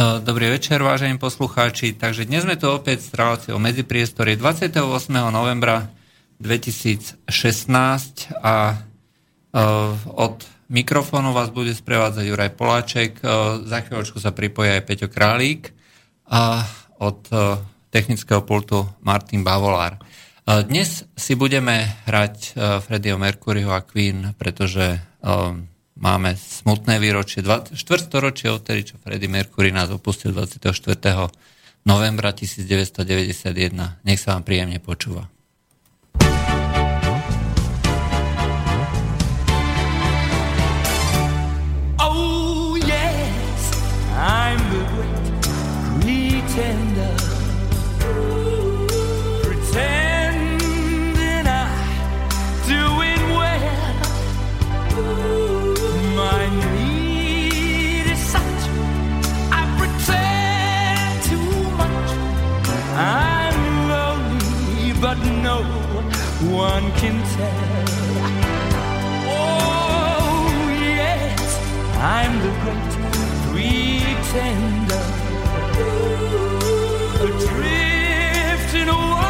Dobrý večer, vážení poslucháči. Takže dnes sme tu opäť s reláciou Medzipriestorie 28. novembra 2016 a od mikrofónu vás bude sprevádzať Juraj Poláček. Za chvíľočku sa pripojí aj Peťo Králík a od technického pultu Martin Bavolár. Dnes si budeme hrať Freddieho Mercuryho a Queen, pretože máme smutné výročie, štvrtstoročie odtedy, čo Freddie Mercury nás opustil 24. novembra 1991. Nech sa vám príjemne počúva. Oh yes, I'm one can tell. Oh, yes, I'm the great pretender. Adrift in a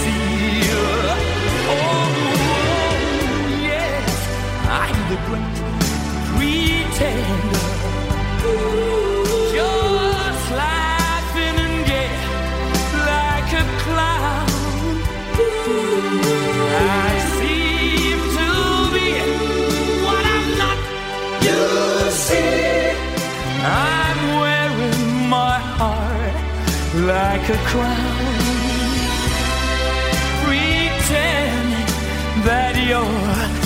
like a crown. that you're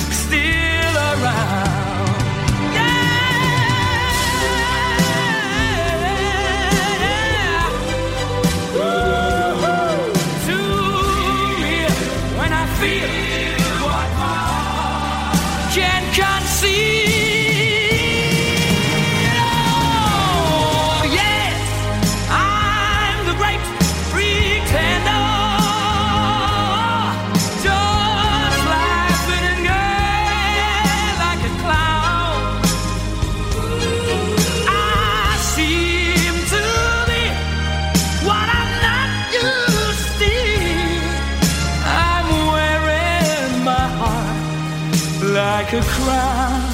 a crown.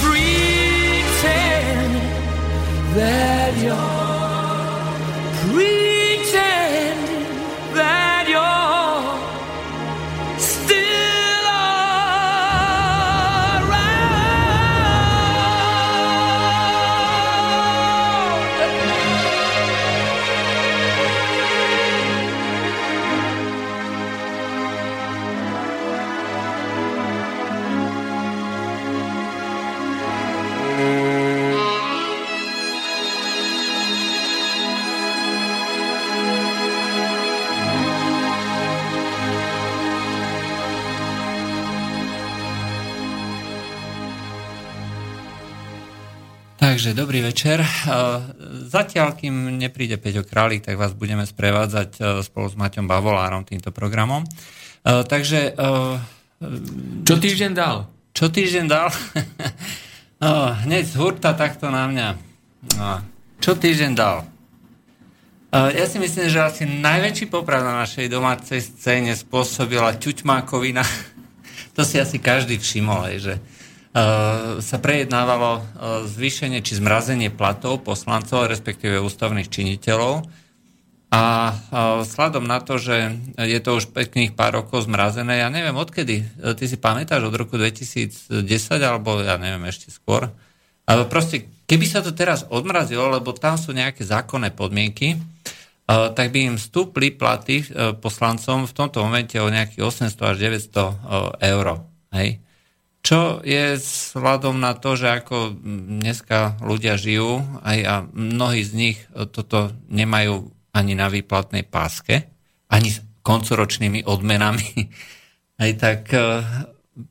Pretend that you're Takže dobrý večer. E, Zatiaľ, kým nepríde Peťo Králik, tak vás budeme sprevádzať e, spolu s Maťom Bavolárom týmto programom. E, Takže... Čo týždeň dal? Čo týždeň dal? No, hneď z hurta takto na mňa. No, čo týždeň dal? Ja si myslím, že asi najväčší poprav na našej domácej scéne spôsobila ťuťmákovina. To si asi každý všimol, že sa prejednávalo uh, zvýšenie či zmrazenie platov poslancov, respektíve ústavných činiteľov. A uh, sladom na to, že je to už pekných pár rokov zmrazené, ja neviem odkedy, ty si pamätáš od roku 2010, alebo ja neviem ešte skôr, ale proste, keby sa to teraz odmrazilo, lebo tam sú nejaké zákonné podmienky, tak by im stúpli platy poslancom v tomto momente o nejakých 800 až 900 uh, eur. Hej? Čo je vzhľadom na to, že ako dneska ľudia žijú aj a mnohí z nich toto nemajú ani na výplatnej páske, ani s koncoročnými odmenami, aj tak e,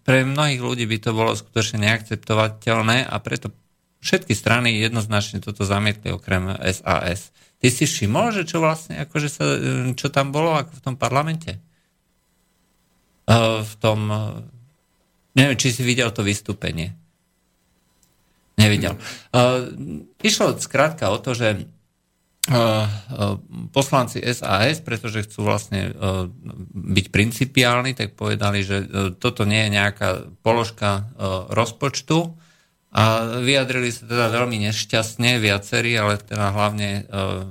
pre mnohých ľudí by to bolo skutočne neakceptovateľné a preto všetky strany jednoznačne toto zamietli okrem SAS. Ty si všimol, že čo vlastne, akože sa, e, čo tam bolo ako v tom parlamente? E, v tom Neviem, či si videl to vystúpenie. Nevidel. Uh, išlo skrátka o to, že uh, uh, poslanci SAS, pretože chcú vlastne uh, byť principiálni, tak povedali, že uh, toto nie je nejaká položka uh, rozpočtu a vyjadrili sa teda veľmi nešťastne viacerí, ale teda hlavne uh,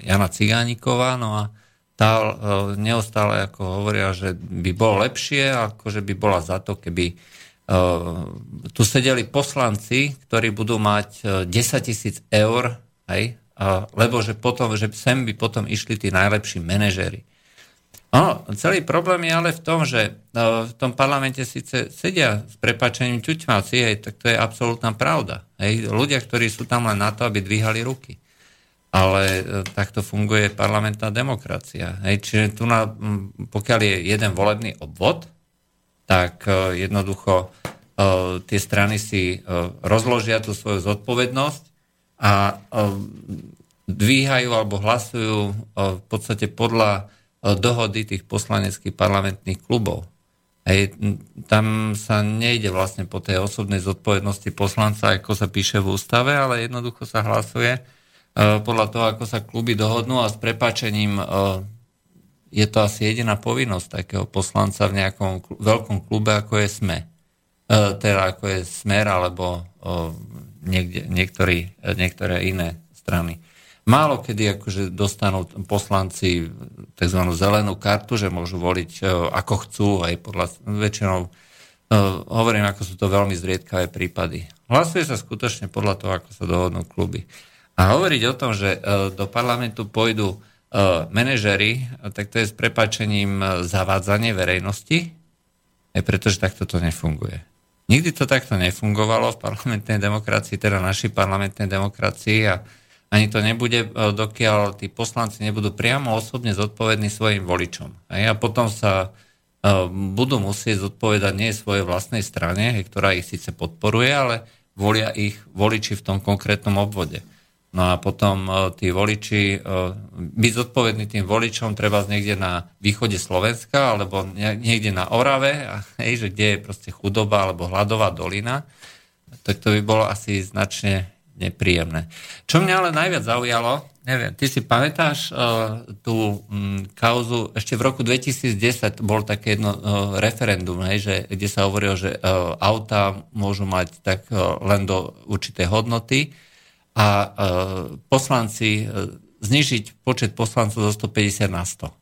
Jana Cigániková, no a tá e, neustále ako hovoria, že by bolo lepšie, ako že by bola za to, keby uh, tu sedeli poslanci, ktorí budú mať 10 e, tisíc eur, hej, lebo že potom, že sem by potom išli tí najlepší manažéri. No, celý problém je ale v tom, že v tom parlamente síce sedia s prepačením ťuťmáci, hej, tak to je absolútna pravda. Hej, ľudia, ktorí sú tam len na to, aby dvíhali ruky ale e, takto funguje parlamentná demokracia. Hej, čiže tu na, pokiaľ je jeden volebný obvod, tak e, jednoducho e, tie strany si rozložia tú svoju zodpovednosť a dvíhajú alebo hlasujú v podstate podľa dohody tých poslaneckých parlamentných klubov. Hej, tam sa nejde vlastne po tej osobnej zodpovednosti poslanca, ako sa píše v ústave, ale jednoducho sa hlasuje podľa toho, ako sa kluby dohodnú a s prepáčením e, je to asi jediná povinnosť takého poslanca v nejakom veľkom klube, ako je SME. E, teda ako je SMER alebo niekde, niektorý, niektoré iné strany. Málo kedy akože dostanú poslanci tzv. zelenú kartu, že môžu voliť ako chcú, aj podľa väčšinou hovorím, ako sú to veľmi zriedkavé prípady. Hlasuje sa skutočne podľa toho, ako sa dohodnú kluby. A hovoriť o tom, že e, do parlamentu pôjdu e, manažery, tak to je s prepačením e, zavádzanie verejnosti, pretože takto to nefunguje. Nikdy to takto nefungovalo v parlamentnej demokracii, teda našej parlamentnej demokracii a ani to nebude, dokiaľ tí poslanci nebudú priamo osobne zodpovední svojim voličom. A potom sa budú musieť zodpovedať nie svojej vlastnej strane, ktorá ich síce podporuje, ale volia ich voliči v tom konkrétnom obvode. No a potom uh, tí voliči, uh, byť zodpovedný tým voličom treba niekde na východe Slovenska alebo niekde na Orave, hej, že kde je proste chudoba alebo hladová dolina, tak to by bolo asi značne nepríjemné. Čo mňa ale najviac zaujalo, neviem, ty si pamätáš uh, tú um, kauzu, ešte v roku 2010 bol také jedno uh, referendum, hej, že, kde sa hovorilo, že uh, auta môžu mať tak uh, len do určitej hodnoty, a e, poslanci, e, znižiť počet poslancov zo 150 na 100.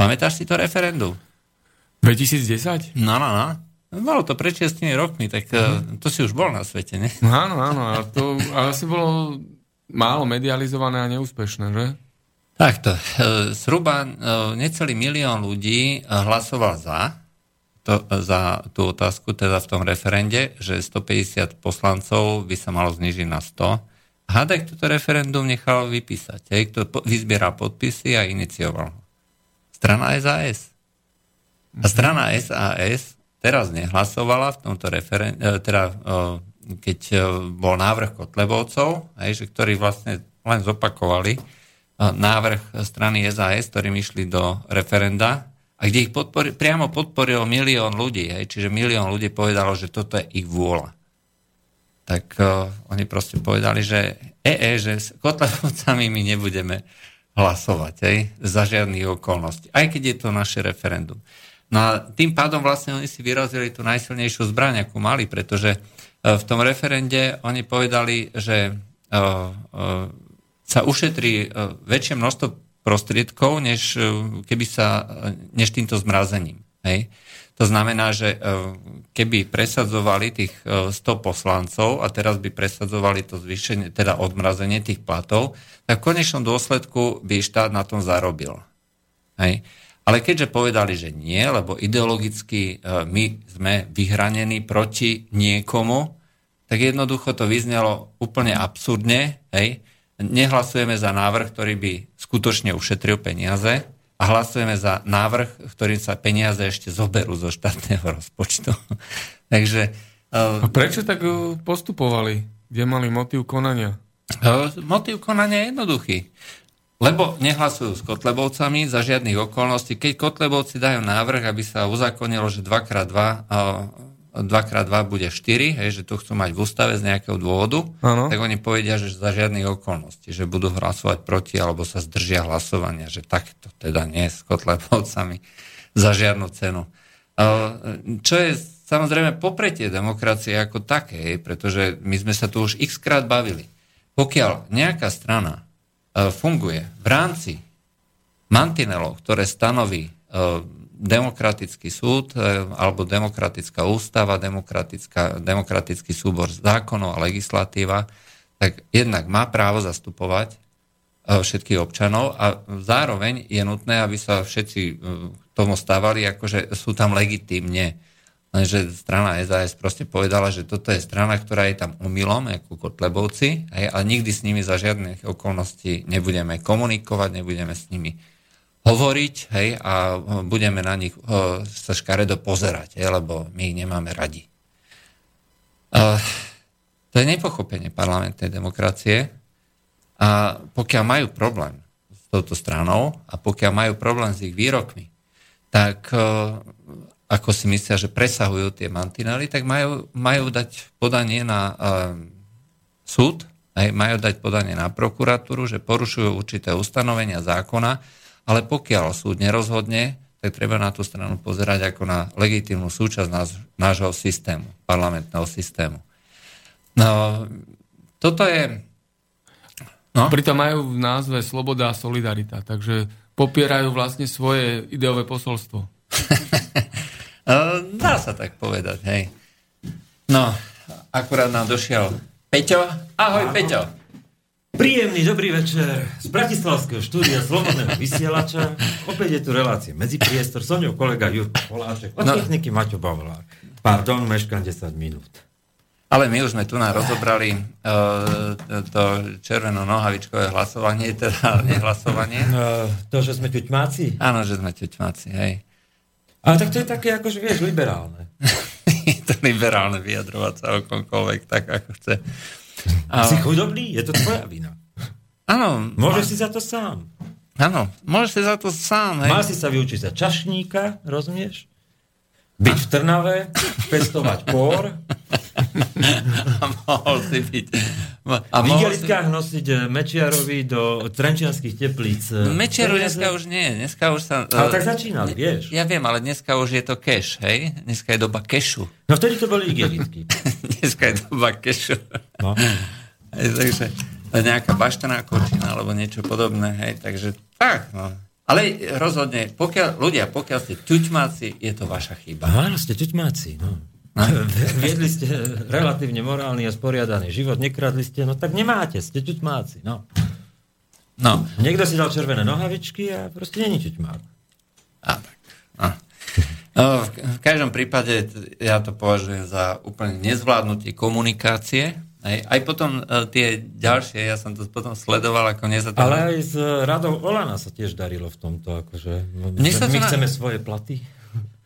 Pamätáš si to referendum? 2010? No, no, no. Bolo to pred 6 rokmi, tak uh-huh. to si už bol na svete, ne? No, áno, áno. A to asi bolo málo medializované a neúspešné, že? Takto. Zhruba necelý milión ľudí hlasoval za, to, za tú otázku, teda v tom referende, že 150 poslancov by sa malo znižiť na 100 Hadek toto referendum nechal vypísať. Hej, kto vyzbieral podpisy a inicioval ho. Strana SAS. A strana SAS teraz nehlasovala v tomto referendu, e, teda e, keď e, bol návrh Kotlebovcov, hej, že ktorí vlastne len zopakovali návrh strany SAS, ktorým išli do referenda a kde ich podpori, priamo podporil milión ľudí, hej, čiže milión ľudí povedalo, že toto je ich vôľa tak uh, oni proste povedali, že e, e že s Kotlebovcami my nebudeme hlasovať hej, za žiadnych okolností, aj keď je to naše referendum. No a tým pádom vlastne oni si vyrazili tú najsilnejšiu zbraň, akú mali, pretože uh, v tom referende oni povedali, že uh, uh, sa ušetrí uh, väčšie množstvo prostriedkov, než uh, keby sa, uh, než týmto zmrazením. Hej. To znamená, že e, keby presadzovali tých 100 e, poslancov a teraz by presadzovali to zvýšenie, teda odmrazenie tých platov, tak v konečnom dôsledku by štát na tom zarobil. Hej. Ale keďže povedali, že nie, lebo ideologicky my sme vyhranení proti niekomu, tak jednoducho to vyznelo úplne absurdne. Hej? Nehlasujeme za návrh, ktorý by skutočne ušetril peniaze a hlasujeme za návrh, ktorým sa peniaze ešte zoberú zo štátneho rozpočtu. Takže... A prečo tak postupovali? Kde mali motív konania? Motív konania je jednoduchý. Lebo nehlasujú s Kotlebovcami za žiadnych okolností. Keď Kotlebovci dajú návrh, aby sa uzakonilo, že 2x2 2x2 bude 4, hej, že to chcú mať v ústave z nejakého dôvodu, ano. tak oni povedia, že za žiadnych okolností, že budú hlasovať proti alebo sa zdržia hlasovania, že takto teda nie s Kotlebovcami za žiadnu cenu. Čo je samozrejme popretie demokracie ako také, pretože my sme sa tu už x krát bavili. Pokiaľ nejaká strana E, funguje v rámci mantinelov, ktoré stanoví e, demokratický súd e, alebo demokratická ústava, demokratický súbor zákonov a legislatíva, tak jednak má právo zastupovať všetkých občanov a zároveň je nutné, aby sa všetci tomu stávali, akože sú tam legitímne. Lenže strana SAS proste povedala, že toto je strana, ktorá je tam umilom, ako Kotlebovci, ale nikdy s nimi za žiadnych okolností nebudeme komunikovať, nebudeme s nimi hovoriť hej, a budeme na nich o, sa škaredo pozerať, hej, lebo my ich nemáme radi. Uh, to je nepochopenie parlamentnej demokracie a pokiaľ majú problém s touto stranou a pokiaľ majú problém s ich výrokmi, tak uh, ako si myslia, že presahujú tie mantinely, tak majú, majú dať podanie na uh, súd, aj majú dať podanie na prokuratúru, že porušujú určité ustanovenia zákona, ale pokiaľ súd nerozhodne, tak treba na tú stranu pozerať ako na legitímnu súčasť náš, nášho systému, parlamentného systému. No, toto je... No? Pritom majú v názve sloboda a solidarita, takže popierajú vlastne svoje ideové posolstvo. Dá sa tak povedať, hej. No, akurát nám došiel Peťo. Ahoj, Ahoj. Peťo. Príjemný dobrý večer z Bratislavského štúdia Slobodného vysielača. Opäť je tu relácia Medzipriestor. So mňou kolega Jurko Poláček, od no. techniky Maťo Bavlár. Pardon, meškám 10 minút. Ale my už sme tu nám rozobrali uh, to červeno-nohavičkové hlasovanie, teda nehlasovanie. Uh, to, že sme ťuťmáci? Áno, že sme ťuťmáci, hej. Ale tak to je také, akože vieš, liberálne. je to liberálne vyjadrovať sa o komkoľvek, tak ako chce. A... Si chudobný? Je to tvoja vina. Áno. Môžeš si za to sám. Áno, môžeš si za to sám. Hej. Mal si sa vyučiť za čašníka, rozumieš? byť v Trnave, pestovať pór. A mohol si byť. A v igelitkách si... nosiť Mečiarovi do Trenčianských teplíc. Eh, Mečiaru dneska už nie. Dneska už sa... Ale tak začínali, vieš. Ja viem, ale dneska už je to cash, hej? Dneska je doba kešu. No vtedy to boli igelitky. dneska je doba kešu. No. Takže nejaká baštená kočina alebo niečo podobné, hej, takže tak, no. Ale rozhodne, pokiaľ, ľudia, pokiaľ ste ťuťmáci, je to vaša chyba. Áno, ste ťuťmáci, no. Viedli ste relatívne morálny a sporiadaný život, nekradli ste, no tak nemáte, ste ťuťmáci, no. No. Niekto si dal červené nohavičky a proste není ťuťmák. A tak, no. no v, každom prípade ja to považujem za úplne nezvládnutie komunikácie, aj, aj potom uh, tie ďalšie, ja som to potom sledoval, ako nezatvoril. Ale aj s Radou Olana sa tiež darilo v tomto, akože my, my chceme na... svoje platy.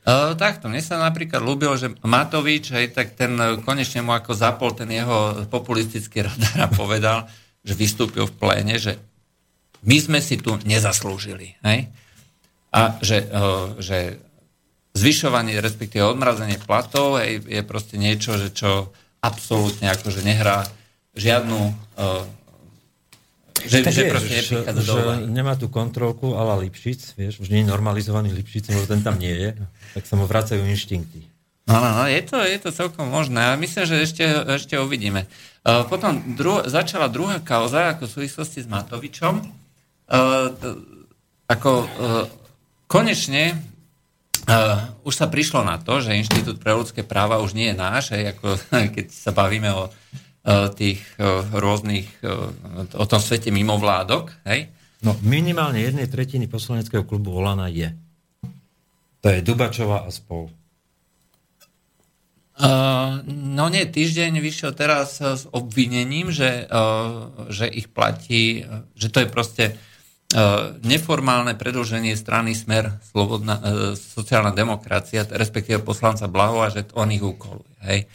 Uh, takto, mne sa napríklad ľúbilo, že Matovič, hej, tak ten e, konečne mu ako zapol ten jeho populistický radar a povedal, že vystúpil v pléne, že my sme si tu nezaslúžili. Hej? A že, uh, že zvyšovanie, respektíve odmrazenie platov hej, je proste niečo, že čo absolútne akože nehrá žiadnu uh, že, tak že je, proste že, že nemá tú kontrolku ala Lipšic, vieš, už nie je normalizovaný Lipšic, možno ten tam nie je, tak sa mu vracajú inštinkty. No, no, no, je to, je to celkom možné. A myslím, že ešte, ešte uvidíme. Uh, potom dru- začala druhá kauza, ako v súvislosti s Matovičom. Uh, ako uh, konečne Uh, už sa prišlo na to, že Inštitút pre ľudské práva už nie je náš, aj ako keď sa bavíme o tých uh, rôznych, uh, o tom svete mimovládok. Hej? No minimálne jednej tretiny poslaneckého klubu Olana je. To je Dubačová a spol. Uh, no nie, týždeň vyšiel teraz s obvinením, že, uh, že ich platí, že to je proste uh, neformálne predlženie strany Smer Slobodná, uh, sociálna demokracia, respektíve poslanca Blaho a že on ich ukoluje. Hej.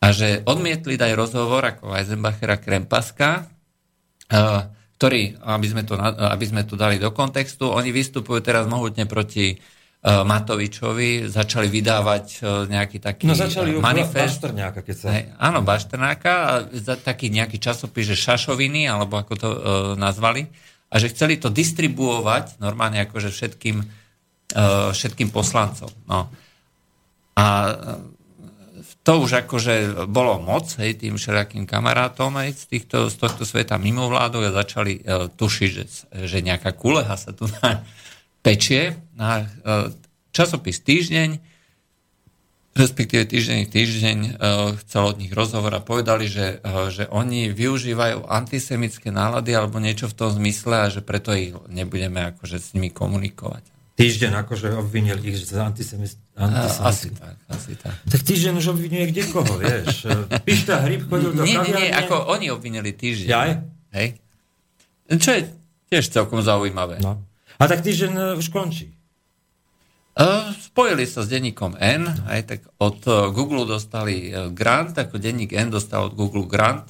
A že odmietli dať rozhovor ako Eisenbachera Krempaska, uh, ktorý, aby sme, to, aby sme to dali do kontextu, oni vystupujú teraz mohutne proti E, Matovičovi začali vydávať e, nejaký taký no, začali manifest. Bašternáka, keď sa... Hej, áno, Bašternáka, a za taký nejaký časopis, že Šašoviny, alebo ako to uh, nazvali, a že chceli to distribuovať normálne akože všetkým, uh, všetkým poslancom. No. A to už akože bolo moc, hej, tým všelijakým kamarátom aj z, týchto, z tohto sveta mimovládok a začali uh, tušiť, že, že nejaká kuleha sa tu na, pečie na e, časopis Týždeň, respektíve Týždeň Týždeň e, chcel od nich rozhovor a povedali, že, e, že oni využívajú antisemické nálady alebo niečo v tom zmysle a že preto ich nebudeme akože s nimi komunikovať. Týždeň akože obvinil ich z antisemizmu. Asi tak, asi tak. Tak týždeň už obvinuje kde koho, vieš. Pišta Hryb chodil do Nie, nie, nie, ako oni obvinili týždeň. Jaj? Hej. Čo je tiež celkom zaujímavé. No. A tak týždeň e, už končí. Spojili sa s denníkom N, aj tak od e, Google dostali e, grant, ako denník N dostal od Google grant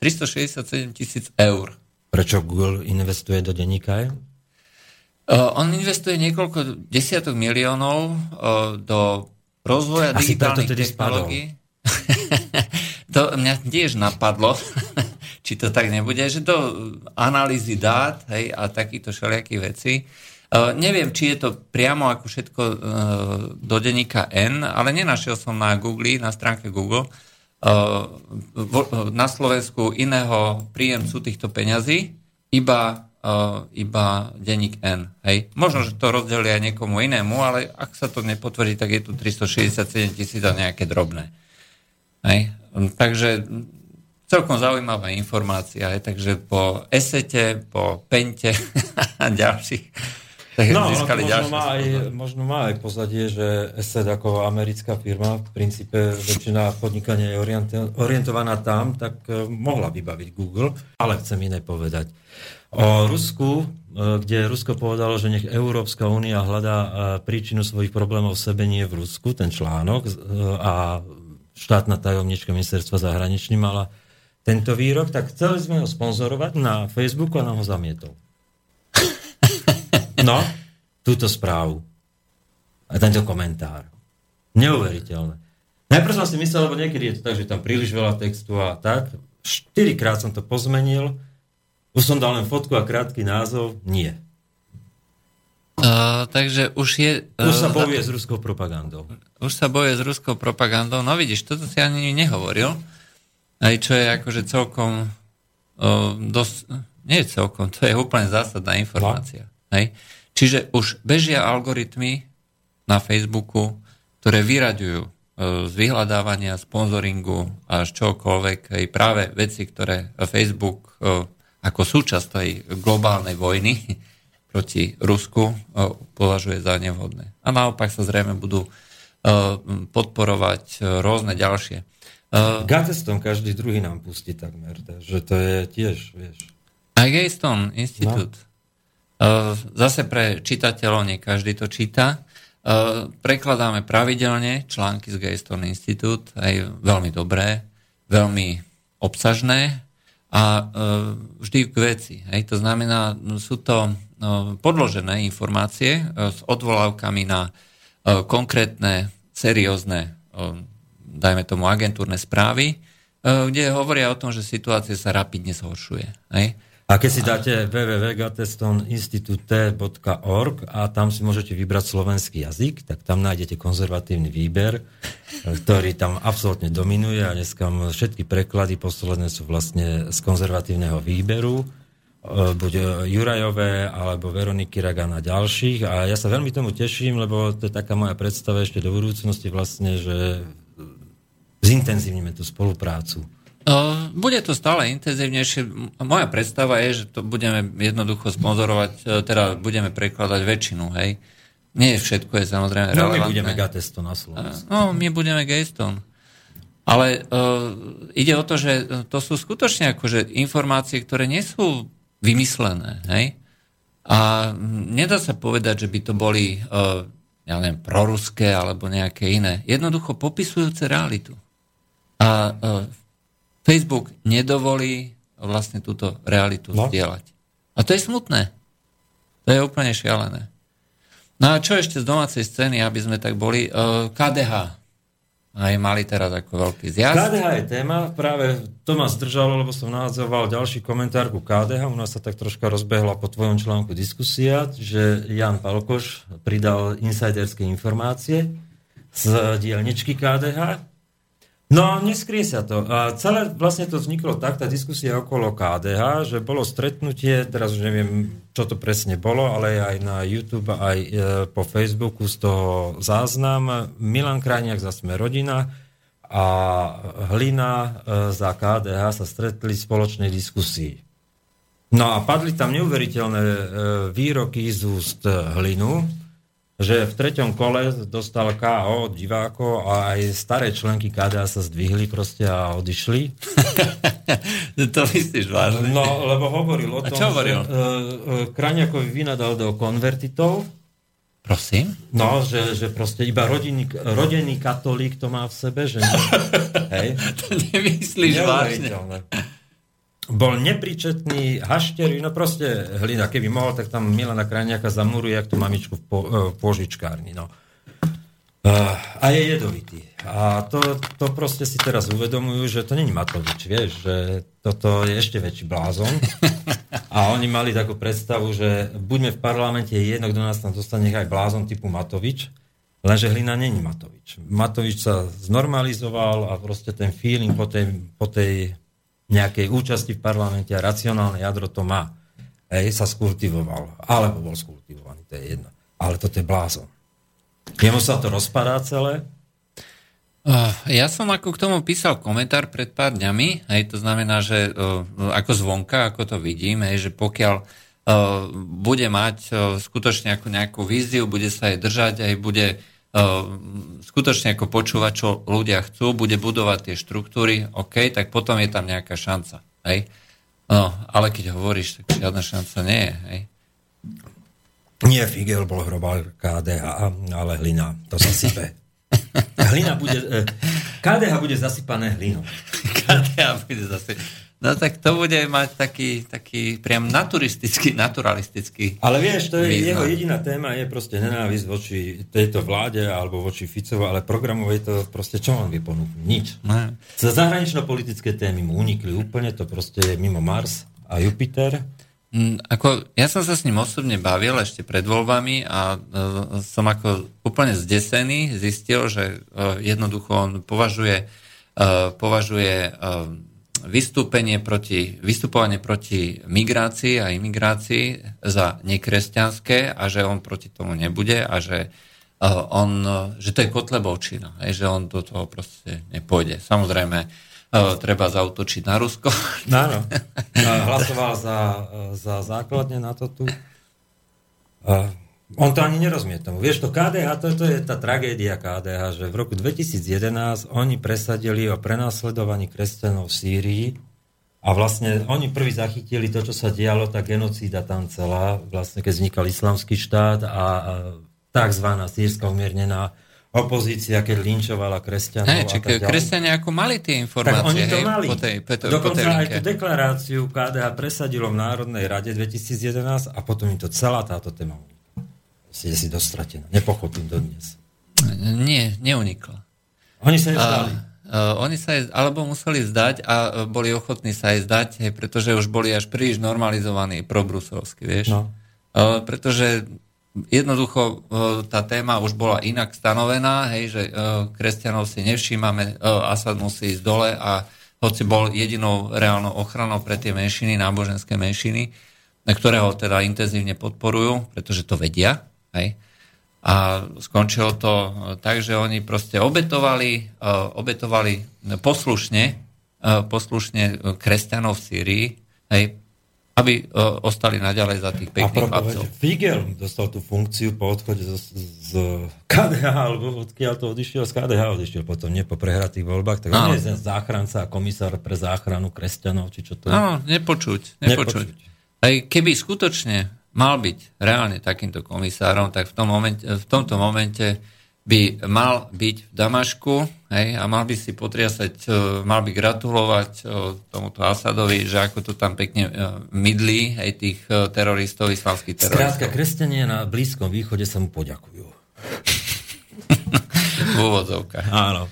367 tisíc eur. Prečo Google investuje do denníka N? On investuje niekoľko desiatok miliónov do rozvoja Asi digitálnych technológií. to mňa tiež napadlo, či to tak nebude, že to analýzy dát hej, a takýchto všelijakých vecí. Uh, neviem, či je to priamo ako všetko do denníka N, ale nenašiel som na Google, na stránke Google, na Slovensku iného príjemcu týchto peňazí, iba, iba denník N. Hej. Možno, že to rozdelia aj niekomu inému, ale ak sa to nepotvrdí, tak je tu 367 tisíc a nejaké drobné. Hej. Takže celkom zaujímavá informácia, aj, takže po Esete, po Pente a ďalších tak no, získali možno, má aj, možno má aj pozadie, že Eset ako americká firma, v princípe väčšina podnikania je orientovaná tam, tak eh, mohla vybaviť Google, ale chcem iné povedať. O Rusku, eh, kde Rusko povedalo, že nech Európska únia hľadá eh, príčinu svojich problémov v sebe nie v Rusku, ten článok, a štátna tajomnička ministerstva zahraničí mala tento výrok, tak chceli sme ho sponzorovať na Facebooku a nám ho zamietol. No, túto správu. A tento komentár. Neuveriteľné. Najprv som si myslel, lebo niekedy je to tak, že tam príliš veľa textu a tak. Štyrikrát som to pozmenil. Už som dal len fotku a krátky názov. Nie. Uh, takže už je... Uh, už sa bojuje uh, s ruskou propagandou. Už sa bojuje s ruskou propagandou. No vidíš, toto si ani nehovoril. Aj čo je akože celkom o, dosť, nie je celkom, to je úplne zásadná informácia. No. Hej? Čiže už bežia algoritmy na Facebooku, ktoré vyraďujú o, z vyhľadávania, sponzoringu až čokoľvek, aj práve veci, ktoré Facebook ako súčasť tej globálnej vojny proti Rusku o, považuje za nevhodné. A naopak sa zrejme budú o, podporovať rôzne ďalšie Gateston každý druhý nám pustí takmer, že to je tiež, vieš. Aj Gayston Institút. No. Zase pre čitateľov, nie každý to číta. Prekladáme pravidelne články z Gayston Institút, aj veľmi dobré, veľmi obsažné a uh, vždy k veci. Hej. To znamená, sú to uh, podložené informácie uh, s odvolávkami na uh, konkrétne, seriózne dajme tomu agentúrne správy, e, kde hovoria o tom, že situácia sa rapidne zhoršuje. Hej? A keď si dáte www.gatestoninstitute.org a tam si môžete vybrať slovenský jazyk, tak tam nájdete konzervatívny výber, e, ktorý tam absolútne dominuje a dneska všetky preklady posledné sú vlastne z konzervatívneho výberu e, buď Jurajové, alebo Veroniky Ragan a ďalších. A ja sa veľmi tomu teším, lebo to je taká moja predstava ešte do budúcnosti vlastne, že zintenzívnime tú spoluprácu? Bude to stále intenzívnejšie. Moja predstava je, že to budeme jednoducho sponzorovať, e, teda budeme prekladať väčšinu, hej. Nie všetko je samozrejme no, relevantné. my budeme Gatesto na Slovensku. No, my budeme Gayston. Ale uh, ide o to, že to sú skutočne akože informácie, ktoré nie sú vymyslené. Hej? A nedá sa povedať, že by to boli uh, ja neviem, proruské alebo nejaké iné. Jednoducho popisujúce realitu. A uh, Facebook nedovolí vlastne túto realitu no. zdieľať. A to je smutné. To je úplne šialené. No a čo ešte z domácej scény, aby sme tak boli? Uh, KDH aj mali teraz ako veľký zjazd. KDH je téma, práve to ma zdržalo, lebo som nádzoval ďalší komentár ku KDH, u nás sa tak troška rozbehla po tvojom článku diskusia, že Jan Palkoš pridal insiderské informácie z dielničky KDH, No, neskrie sa to. A celé vlastne to vzniklo tak, tá diskusia okolo KDH, že bolo stretnutie, teraz už neviem, čo to presne bolo, ale aj na YouTube, aj e, po Facebooku z toho záznam. Milan Krajniak za Sme rodina a Hlina e, za KDH sa stretli v spoločnej diskusii. No a padli tam neuveriteľné e, výroky z úst Hlinu, že v treťom kole dostal KO od divákov a aj staré členky KDA sa zdvihli proste a odišli. to myslíš vážne? No, lebo hovoril o tom, čo hovoril? že uh, uh, Kraňakovi vynadal do konvertitov. Prosím? No, že, že proste iba rodinný, rodený katolík to má v sebe, že... Ne, hej? to nemyslíš vážne bol nepríčetný, hašterý, no proste hlina, keby mohol, tak tam Milana Krajniaka zamuruje, jak tú mamičku v, e, požičkárni, no. Uh, a je jedovitý. A to, to proste si teraz uvedomujú, že to není Matovič, vieš, že toto je ešte väčší blázon. A oni mali takú predstavu, že buďme v parlamente jedno, kto nás tam dostane, aj blázon typu Matovič, lenže Hlina není Matovič. Matovič sa znormalizoval a proste ten feeling po tej, po tej nejakej účasti v parlamente a racionálne jadro to má. Hej, sa skultivoval. Alebo bol skultivovaný, to je jedno. Ale toto je blázon. Jemu sa to rozpadá celé? Uh, ja som ako k tomu písal komentár pred pár dňami, hej, to znamená, že uh, ako zvonka, ako to vidím, hej, že pokiaľ uh, bude mať skutočne ako nejakú víziu, bude sa jej držať, aj bude skutočne ako počúvať, čo ľudia chcú, bude budovať tie štruktúry, OK, tak potom je tam nejaká šanca. Hej? No, ale keď hovoríš, tak žiadna šanca nie je. Hej? Nie Figel bol hrobal KDH, ale hlina. To sa sype. Hlina bude... Eh, KDH bude zasypané hlinou. KDH bude zasypané. No tak to bude mať taký, taký priam naturistický, naturalistický Ale vieš, to je význam. jeho jediná téma je proste nenávisť voči tejto vláde alebo voči Ficovo, ale programové to proste čo on vie ponúknuť? Nič. Ne. Za zahranično-politické témy mu unikli úplne, to proste je mimo Mars a Jupiter. Mm, ako, ja som sa s ním osobne bavil ešte pred voľbami a uh, som ako úplne zdesený zistil, že uh, jednoducho on považuje, uh, považuje uh, vystúpenie proti, vystupovanie proti migrácii a imigrácii za nekresťanské a že on proti tomu nebude a že uh, on, že to je Kotlebovčina, že on do toho proste nepôjde. Samozrejme, uh, treba zautočiť na Rusko. Áno. Hlasoval za, za základne na to tu. On to ani nerozumie tomu. Vieš, to KDH, to, to je tá tragédia KDH, že v roku 2011 oni presadili o prenasledovaní kresťanov v Sýrii a vlastne oni prvý zachytili to, čo sa dialo, tá genocída tam celá, vlastne keď vznikal islamský štát a, tzv. sírska umiernená opozícia, keď linčovala kresťanov. Hey, či kresťania ako mali tie informácie. Tak oni to hej, mali. Po tej, po tej, Dokonca po tej aj tú deklaráciu KDH presadilo v Národnej rade 2011 a potom im to celá táto téma ste si dostratená. Nepochopím to dnes. Nie, neuniklo. Oni sa zdali. Uh, oni sa je, alebo museli zdať a boli ochotní sa aj zdať, hej, pretože už boli až príliš normalizovaní probrusovsky, vieš. No. Uh, pretože jednoducho uh, tá téma už bola inak stanovená, hej, že uh, kresťanov si nevšímame, uh, Asad musí ísť dole a hoci bol jedinou reálnou ochranou pre tie menšiny, náboženské menšiny, ktoré ho teda intenzívne podporujú, pretože to vedia, Hej? A skončilo to tak, že oni proste obetovali, e, obetovali poslušne, e, poslušne kresťanov v Sýrii, hej, aby ostali naďalej za tých pekných chlapcov. Figel dostal tú funkciu po odchode z, z KDH, alebo odkiaľ to odišiel, z KDH odišiel potom, nie po prehratých voľbách, tak on je záchranca a komisár pre záchranu kresťanov, či čo to je. Áno, nepočuť, nepočuť. nepočuť. Aj keby skutočne mal byť reálne takýmto komisárom, tak v, tom momente, v tomto momente by mal byť v Damašku hej, a mal by si potriasať, e, mal by gratulovať e, tomuto Asadovi, že ako to tam pekne e, mydlí aj tých teroristov, islamských teroristov. Skrátka, kresťania na Blízkom východe sa mu poďakujú. v úvodzovkách. Áno.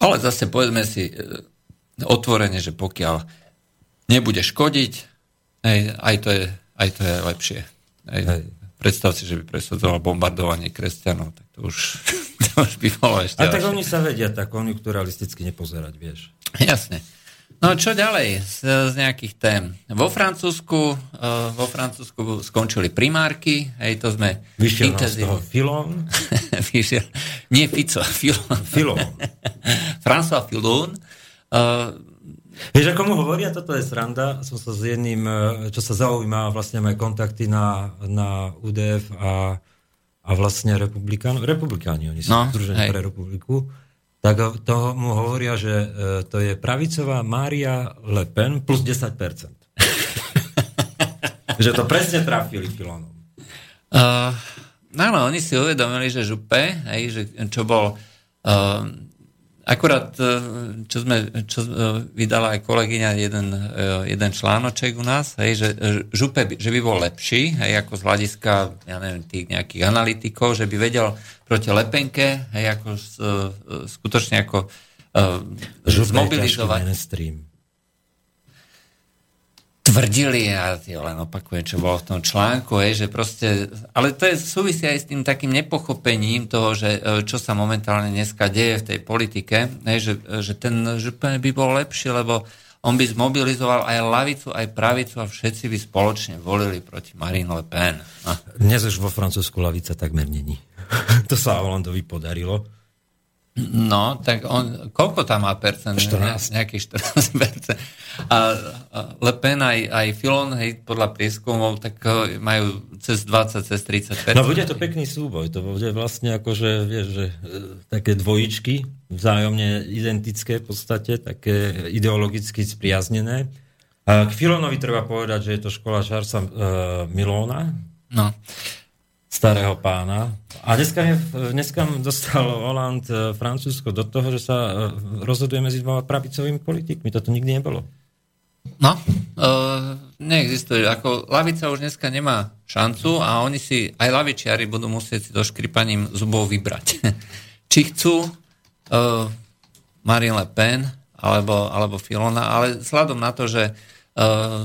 Ale zase povedzme si otvorene, že pokiaľ nebude škodiť, hej, aj, to je, aj to je lepšie. Hej. Hej. Predstav si, že by presadzoval bombardovanie kresťanov, tak to už, to už by bolo ešte... A tak oni sa vedia tak konjunkturalisticky nepozerať, vieš. Jasne. No čo ďalej z, z nejakých tém? Vo Francúzsku, uh, vo Francúzsku skončili primárky, hej, to sme... Vyšiel intenzívne... toho Filon. Vyšiel, nie Fico, Filon. Filon. François Filon. Uh, Vieš, ako mu hovoria, toto je sranda, som sa s jedným, e, čo sa zaujíma, vlastne majú kontakty na, na UDF a, a vlastne republikán, republikáni, oni sú no, Združení pre republiku, tak to mu hovoria, že e, to je pravicová Mária Le Pen plus 10%. že to presne trafili Filonom. Uh, áno, oni si uvedomili, že Župe, hej, že čo bol uh, Akurát, e, čo, sme, čo e, vydala aj kolegyňa jeden, e, jeden článoček u nás, hej, že župe, že by bol lepší, hej, ako z hľadiska, ja neviem, tých nejakých analytikov, že by vedel proti lepenke, hej, ako skutočne ako uh, zmobilizovať. Tvrdili, a ja len opakujem, čo bolo v tom článku, je, že proste, ale to je súvisí aj s tým takým nepochopením toho, že e, čo sa momentálne dneska deje v tej politike, je, že, že ten župen by bol lepší, lebo on by zmobilizoval aj lavicu, aj pravicu a všetci by spoločne volili proti Marine Le Pen. A. Dnes už vo Francúzsku lavica takmer není. to sa Hollandovi podarilo. No, tak on, koľko tam má percent? 14. Nejakých 14 percent. A, Le Pen aj, aj Filon, hej, podľa prieskumov, tak e, majú cez 20, cez 30 percent. No bude to pekný súboj, to bude vlastne ako, že, vieš, že e, také dvojičky, vzájomne identické v podstate, také ideologicky spriaznené. A k Filonovi treba povedať, že je to škola Charlesa uh, Milóna. No starého pána. A dneska, dneska dostal Holand e, Francúzsko do toho, že sa e, rozhoduje medzi dvoma pravicovými politikmi. Toto nikdy nebolo. No, uh, neexistuje. Ako lavica už dneska nemá šancu a oni si, aj lavičiari budú musieť si do škripaním zubov vybrať. Či chcú uh, Marine Le Pen alebo, alebo Filona, ale vzhľadom na to, že uh,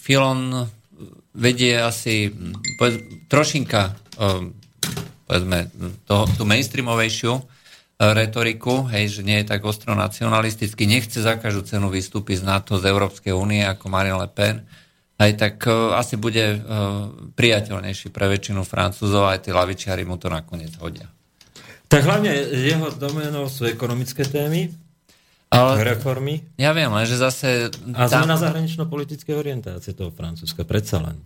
Filon vedie asi povedz, trošinka Ehm, povedzme, to, tú mainstreamovejšiu e, retoriku, hej, že nie je tak ostro nacionalisticky, nechce za každú cenu vystúpiť z NATO, z Európskej únie ako Marine Le Pen, aj tak uh, asi bude uh, priateľnejší pre väčšinu Francúzov, aj tí lavičiari mu to nakoniec hodia. Tak hlavne jeho doménou sú ekonomické témy, ale, reformy. Ja viem, že zase... A tam... zmena zahranično-politické orientácie toho Francúzska, predsa len.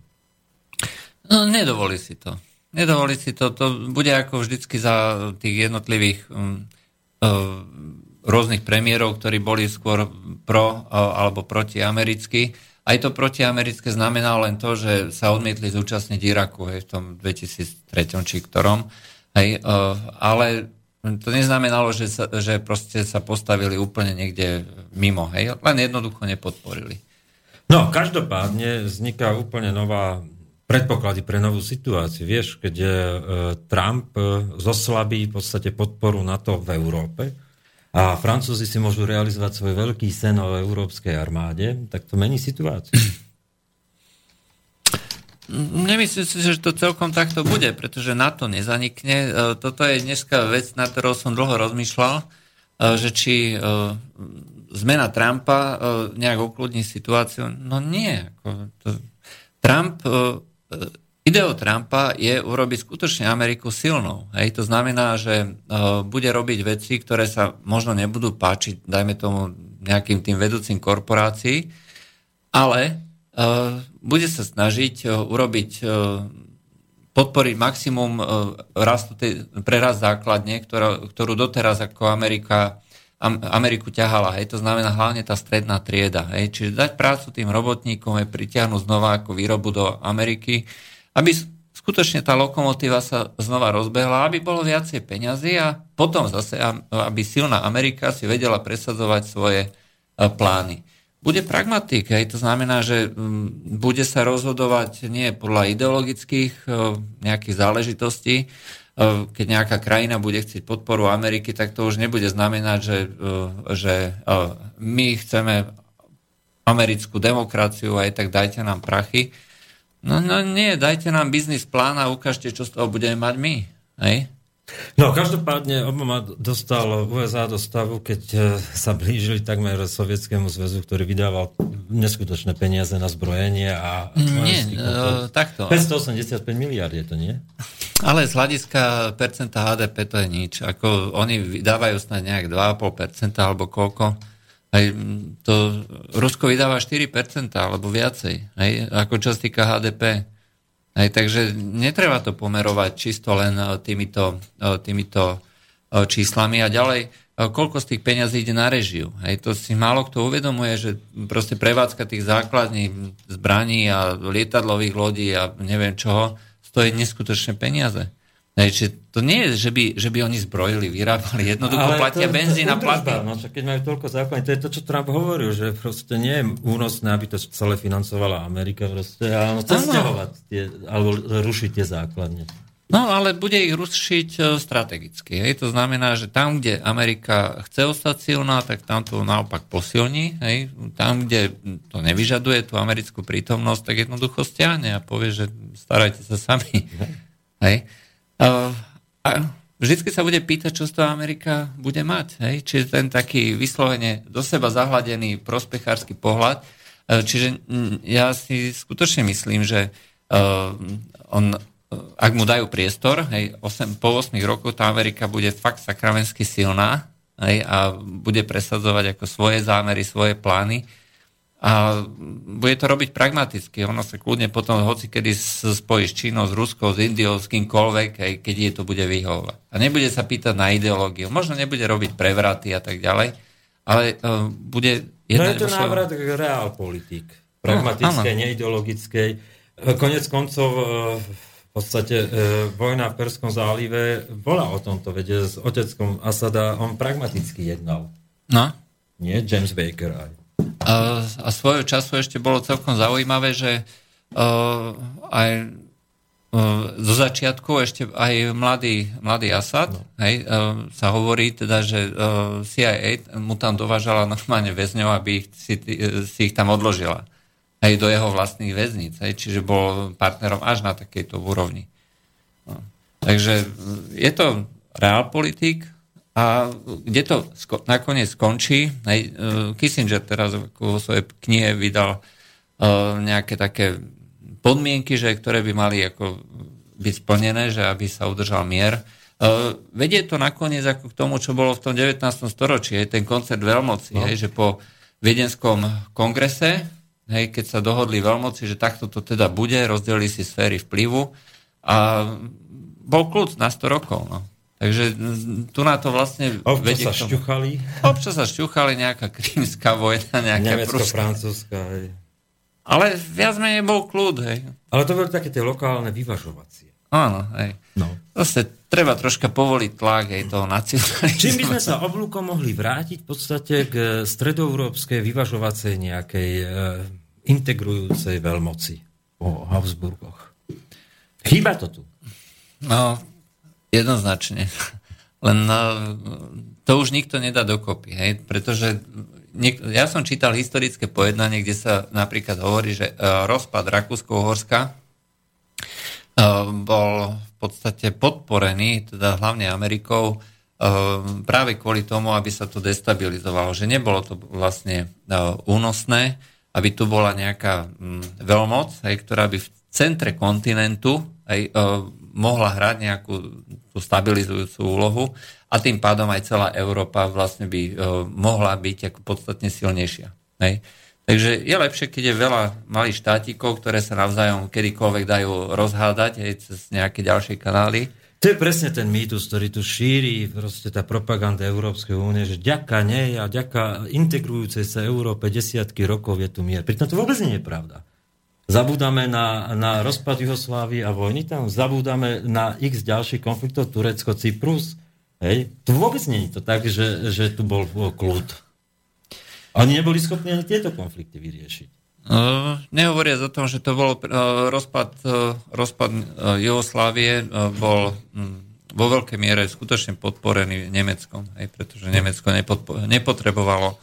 No, nedovolí si to. Nedovoliť si to, to bude ako vždycky za tých jednotlivých um, rôznych premiérov, ktorí boli skôr pro uh, alebo protiamericky. Aj to protiamerické znamená len to, že sa odmietli zúčastniť Iraku hej, v tom 2003 či ktorom. Hej, uh, ale to neznamenalo, že sa, že proste sa postavili úplne niekde mimo. Hej, len jednoducho nepodporili. No, každopádne vzniká úplne nová predpoklady pre novú situáciu. Vieš, keď je, e, Trump e, zoslabí v podstate podporu NATO v Európe a Francúzi si môžu realizovať svoj veľký sen o európskej armáde, tak to mení situáciu. Nemyslím si, že to celkom takto bude, pretože NATO nezanikne. E, toto je dneska vec, na ktorou som dlho rozmýšľal, že či zmena Trumpa nejak ukludní situáciu. No nie. Trump Ideou Trumpa je urobiť skutočne Ameriku silnou. Hej, to znamená, že uh, bude robiť veci, ktoré sa možno nebudú páčiť, dajme tomu nejakým tým vedúcim korporácií, ale bude sa snažiť urobiť podporiť maximum rastu tej, prerast základne, ktorá, ktorú doteraz ako Amerika Ameriku ťahala. Hej. To znamená hlavne tá stredná trieda. Hej. Čiže dať prácu tým robotníkom je pritiahnuť znova ako výrobu do Ameriky, aby skutočne tá lokomotíva sa znova rozbehla, aby bolo viacej peňazí a potom zase, aby silná Amerika si vedela presadzovať svoje e, plány. Bude pragmatik, hej, to znamená, že bude sa rozhodovať nie podľa ideologických e, nejakých záležitostí, keď nejaká krajina bude chcieť podporu Ameriky, tak to už nebude znamenať, že, e, že e, my chceme americkú demokraciu, aj tak dajte nám prachy. No, no nie, dajte nám biznis plán a ukážte, čo z toho budeme mať my. Hej? No, každopádne Obama dostal USA do stavu, keď e, sa blížili takmer Sovietskému zväzu, ktorý vydával neskutočné peniaze na zbrojenie a... Nie, uh, takto. 585 miliard je to, nie? Ale z hľadiska percenta HDP to je nič. Ako oni vydávajú snad nejak 2,5% alebo koľko. Aj to Rusko vydáva 4% alebo viacej. Aj, ako čo sa týka HDP. Hej, takže netreba to pomerovať čisto len e, týmito, e, týmito e, číslami a ďalej, koľko z tých peňazí ide na režiu. Hej, to si málo kto uvedomuje, že proste prevádzka tých základní zbraní a lietadlových lodí a neviem čoho stojí neskutočné peniaze. Čiže to nie je, že by, že by oni zbrojili, vyrábali, jednoducho Ale platia to, benzín a platba. No, keď majú toľko základní, to je to, čo Trump hovoril, že proste nie je únosné, aby to celé financovala Amerika proste, ale cesťahovať tie, alebo rušiť tie základne. No, ale bude ich rušiť e, strategicky. Hej. To znamená, že tam, kde Amerika chce ostať silná, tak tam to naopak posilní. Hej. Tam, kde to nevyžaduje tú americkú prítomnosť, tak jednoducho stiahne a povie, že starajte sa sami. Hej. A vždycky sa bude pýtať, čo z toho Amerika bude mať. Hej? Čiže ten taký vyslovene do seba zahľadený prospechársky pohľad. E, čiže ja si skutočne myslím, že uh, on, ak mu dajú priestor, hej, 8, po 8 rokoch tá Amerika bude fakt sakramensky silná hej, a bude presadzovať ako svoje zámery, svoje plány a bude to robiť pragmaticky. Ono sa kľudne potom hoci kedy spojí s Čínou, s Ruskou, s Indiou, s kýmkoľvek, aj keď je to bude vyhovovať. A nebude sa pýtať na ideológiu. Možno nebude robiť prevraty a tak ďalej, ale uh, bude... No je to svojom... návrat k reálpolitik. Pragmatickej, no, neideologickej. Konec koncov e, v podstate e, vojna v Perskom zálive bola o tomto, veď s oteckom Asada on pragmaticky jednal. No. Nie James Baker aj. A, svojho času ešte bolo celkom zaujímavé, že uh, aj uh, zo začiatku ešte aj mladý, mladý Asad, no. hej, uh, sa hovorí teda, že CIA mu tam dovážala normálne väzňov, aby ich, si, si ich tam odložila. Aj do jeho vlastných väzníc. Hej, čiže bol partnerom až na takejto úrovni. No. Takže je to realpolitik, a kde to sko- nakoniec skončí, hej, e, Kissinger teraz vo svojej knihe vydal uh, nejaké také podmienky, že, ktoré by mali ako byť splnené, že aby sa udržal mier. Uh, vedie to nakoniec ako k tomu, čo bolo v tom 19. storočí, hej, ten koncert veľmoci, no. hej, že po viedenskom kongrese, hej, keď sa dohodli veľmoci, že takto to teda bude, rozdelili si sféry vplyvu a bol kľud na 100 rokov. No. Takže tu na to vlastne... Občas sa šťuchali. Občas sa šťuchali, nejaká krímska vojna, nejaká Nemecko-francúzska. Ale viac menej bol kľud, hej. Ale to boli také tie lokálne vyvažovacie. Áno, hej. No. Zase treba troška povoliť tlak aj toho nacionalizmu. Čím by sme sa oblúkom mohli vrátiť v podstate k stredoeurópskej vyvažovacej nejakej e, integrujúcej veľmoci o Habsburgoch. Chýba to tu. No, Jednoznačne. Len no, to už nikto nedá dokopy, hej? pretože niek- ja som čítal historické pojednanie, kde sa napríklad hovorí, že uh, rozpad Rakúsko-Uhorska uh, bol v podstate podporený, teda hlavne Amerikou, uh, práve kvôli tomu, aby sa to destabilizovalo, že nebolo to vlastne únosné, aby tu bola nejaká um, veľmoc, hej, ktorá by v centre kontinentu uh, mohla hrať nejakú tú stabilizujúcu úlohu a tým pádom aj celá Európa vlastne by uh, mohla byť ako podstatne silnejšia. Hej? Takže je lepšie, keď je veľa malých štátikov, ktoré sa navzájom kedykoľvek dajú rozhádať aj cez nejaké ďalšie kanály. To je presne ten mýtus, ktorý tu šíri proste tá propaganda Európskej únie, že ďaká nej a ďaká integrujúcej sa Európe desiatky rokov je tu mier. Pritom to vôbec nie je pravda. Zabúdame na, na rozpad Juhoslávy a vojny tam, zabúdame na x ďalších konfliktov Turecko, Cyprus. Hej. Tu vôbec nie je to tak, že, že tu bol kľud. Oni neboli schopní ani tieto konflikty vyriešiť. Uh, nehovoriac o tom, že to bol uh, rozpad, uh, rozpad uh, Jugoslávie, bol um, vo veľkej miere skutočne podporený Nemeckom, aj pretože Nemecko nepodpo- nepotrebovalo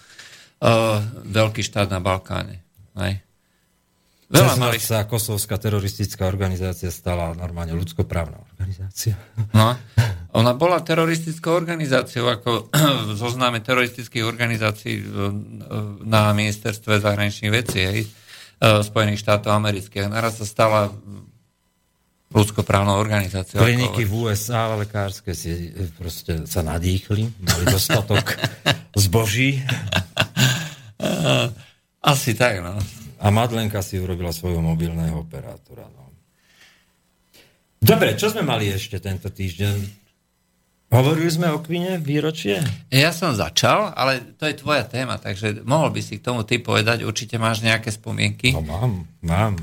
veľký štát na Balkáne. Aj. Veľa sa kosovská teroristická organizácia stala normálne ľudskoprávna organizácia. No, ona bola teroristickou organizáciou, ako v zozname teroristických organizácií na ministerstve zahraničných vecí hej, e, Spojených štátov amerických. Naraz sa stala ľudskoprávnou organizáciou. Kliniky v USA lekárske si e, proste sa nadýchli, mali dostatok zboží. Asi tak, no. A Madlenka si urobila svojho mobilného operátora. No. Dobre, čo sme mali ešte tento týždeň? Hovorili sme o Kvine výročie? Ja som začal, ale to je tvoja téma, takže mohol by si k tomu ty povedať, určite máš nejaké spomienky. No mám, mám.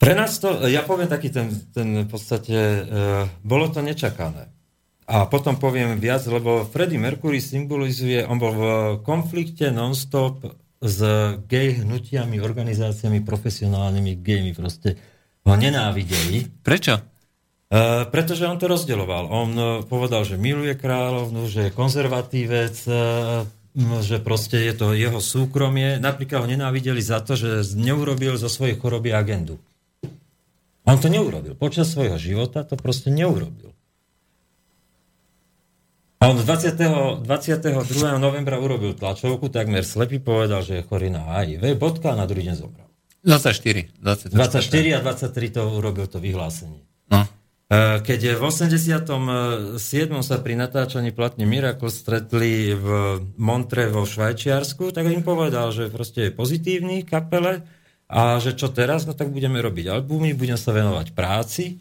Pre nás to, ja poviem taký ten, ten v podstate, uh, bolo to nečakané. A potom poviem viac, lebo Freddie Mercury symbolizuje, on bol v konflikte non-stop s gay hnutiami, organizáciami, profesionálnymi gaymi. Proste ho nenávideli. Prečo? Uh, pretože on to rozdeľoval. On uh, povedal, že miluje kráľovnu, že je konzervatívec, uh, že proste je to jeho súkromie. Napríklad ho nenávideli za to, že neurobil zo svojej choroby agendu. On to neurobil. Počas svojho života to proste neurobil. A on 20. 22. novembra urobil tlačovku, takmer slepý povedal, že je chorý na HIV, bodka a na druhý deň zomrel. 24. 24, 24 a 23 to urobil to vyhlásenie. No. E, keď v 87. sa pri natáčaní platne Miracle stretli v Montre vo Švajčiarsku, tak im povedal, že proste je pozitívny kapele a že čo teraz, no tak budeme robiť albumy, budeme sa venovať práci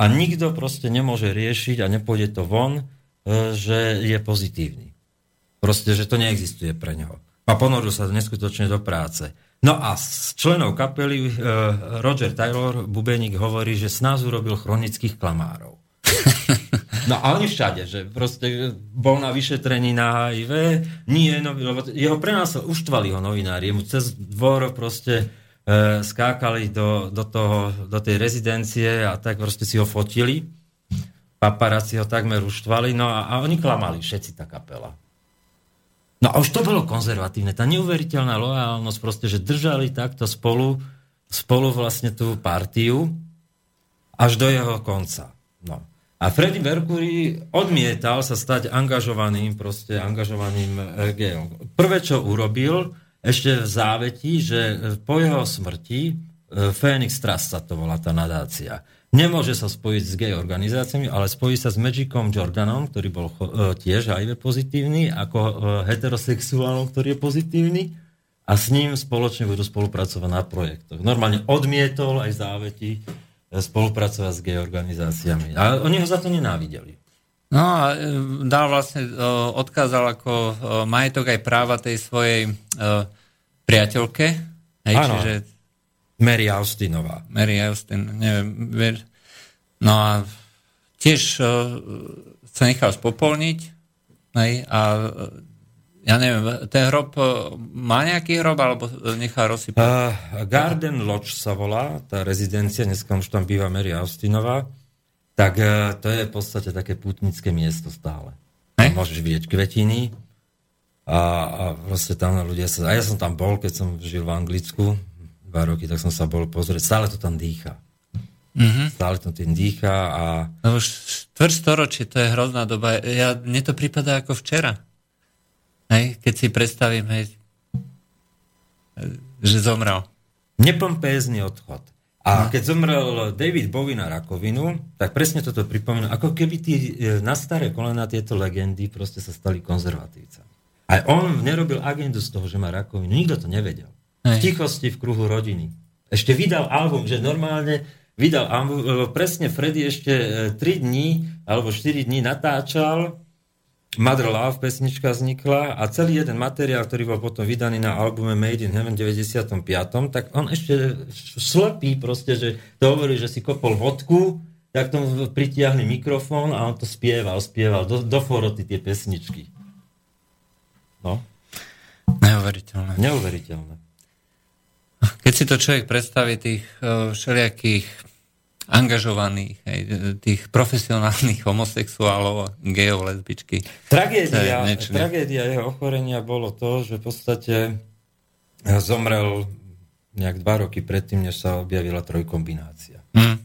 a nikto proste nemôže riešiť a nepôjde to von, že je pozitívny. Proste, že to neexistuje pre neho. A ponoril sa neskutočne do práce. No a z členov kapely e, Roger Taylor, bubeník, hovorí, že s nás urobil chronických klamárov. No a oni všade, že proste bol na vyšetrení na HIV, nie, no, lebo jeho prenásel, uštvali ho novinári, mu cez dvor proste e, skákali do, do, toho, do tej rezidencie a tak proste si ho fotili paparáci ho takmer uštvali, no a, a oni klamali, všetci tá kapela. No a už to bolo konzervatívne, tá neuveriteľná lojálnosť, proste, že držali takto spolu, spolu vlastne tú partiu až do jeho konca. No. A Freddie Mercury odmietal sa stať angažovaným, proste angažovaným eh, geom. Prvé, čo urobil, ešte v závetí, že po jeho smrti, Phoenix Trust sa to volá tá nadácia, Nemôže sa spojiť s gay organizáciami, ale spojí sa s Magicom Jordanom, ktorý bol uh, tiež HIV pozitívny, ako uh, heterosexuálom, ktorý je pozitívny a s ním spoločne budú spolupracovať na projektoch. Normálne odmietol aj záveti e, spolupracovať s gay organizáciami. A oni ho za to nenávideli. No a dal vlastne, odkázal ako majetok aj práva tej svojej priateľke. Hej, čiže Mary Austinová. Mary Austin, neviem. No a tiež uh, sa nechal spopolniť hej, a ja neviem, ten hrob uh, má nejaký hrob, alebo nechá rozsypať? Uh, Garden Lodge sa volá, tá rezidencia, dneska už tam býva Mary Austinová, tak uh, to je v podstate také putnické miesto stále. Hej? Môžeš vidieť kvetiny a, a proste tam ľudia sa... A ja som tam bol, keď som žil v Anglicku, dva roky, tak som sa bol pozrieť. Stále to tam dýcha. Mm-hmm. Stále to tým dýcha a... No už štvrť storočie, to je hrozná doba. Ja, mne to prípada ako včera. Hej, keď si predstavím, hej, že zomrel. Nepompézny odchod. A no. keď zomrel David Bowie na rakovinu, tak presne toto pripomína, ako keby tí, e, na staré kolena tieto legendy proste sa stali konzervatívcami. Aj on nerobil agendu z toho, že má rakovinu. Nikto to nevedel. V tichosti v kruhu rodiny. Ešte vydal album, že normálne vydal album, presne Freddy ešte 3 e, dní alebo 4 dní natáčal Mother Love pesnička vznikla a celý jeden materiál, ktorý bol potom vydaný na albume Made in Heaven 95. tak on ešte slepý proste, že to hovorí, že si kopol vodku, tak tomu pritiahli mikrofón a on to spieval, spieval do, do foroty tie pesničky. No. Neuveriteľné. Neuveriteľné. Keď si to človek predstaví tých uh, všelijakých angažovaných, hej, tých profesionálnych homosexuálov, gejov, lesbičky. Tragédia, tragédia jeho ochorenia bolo to, že v podstate zomrel nejak dva roky predtým, než sa objavila trojkombinácia. Mm.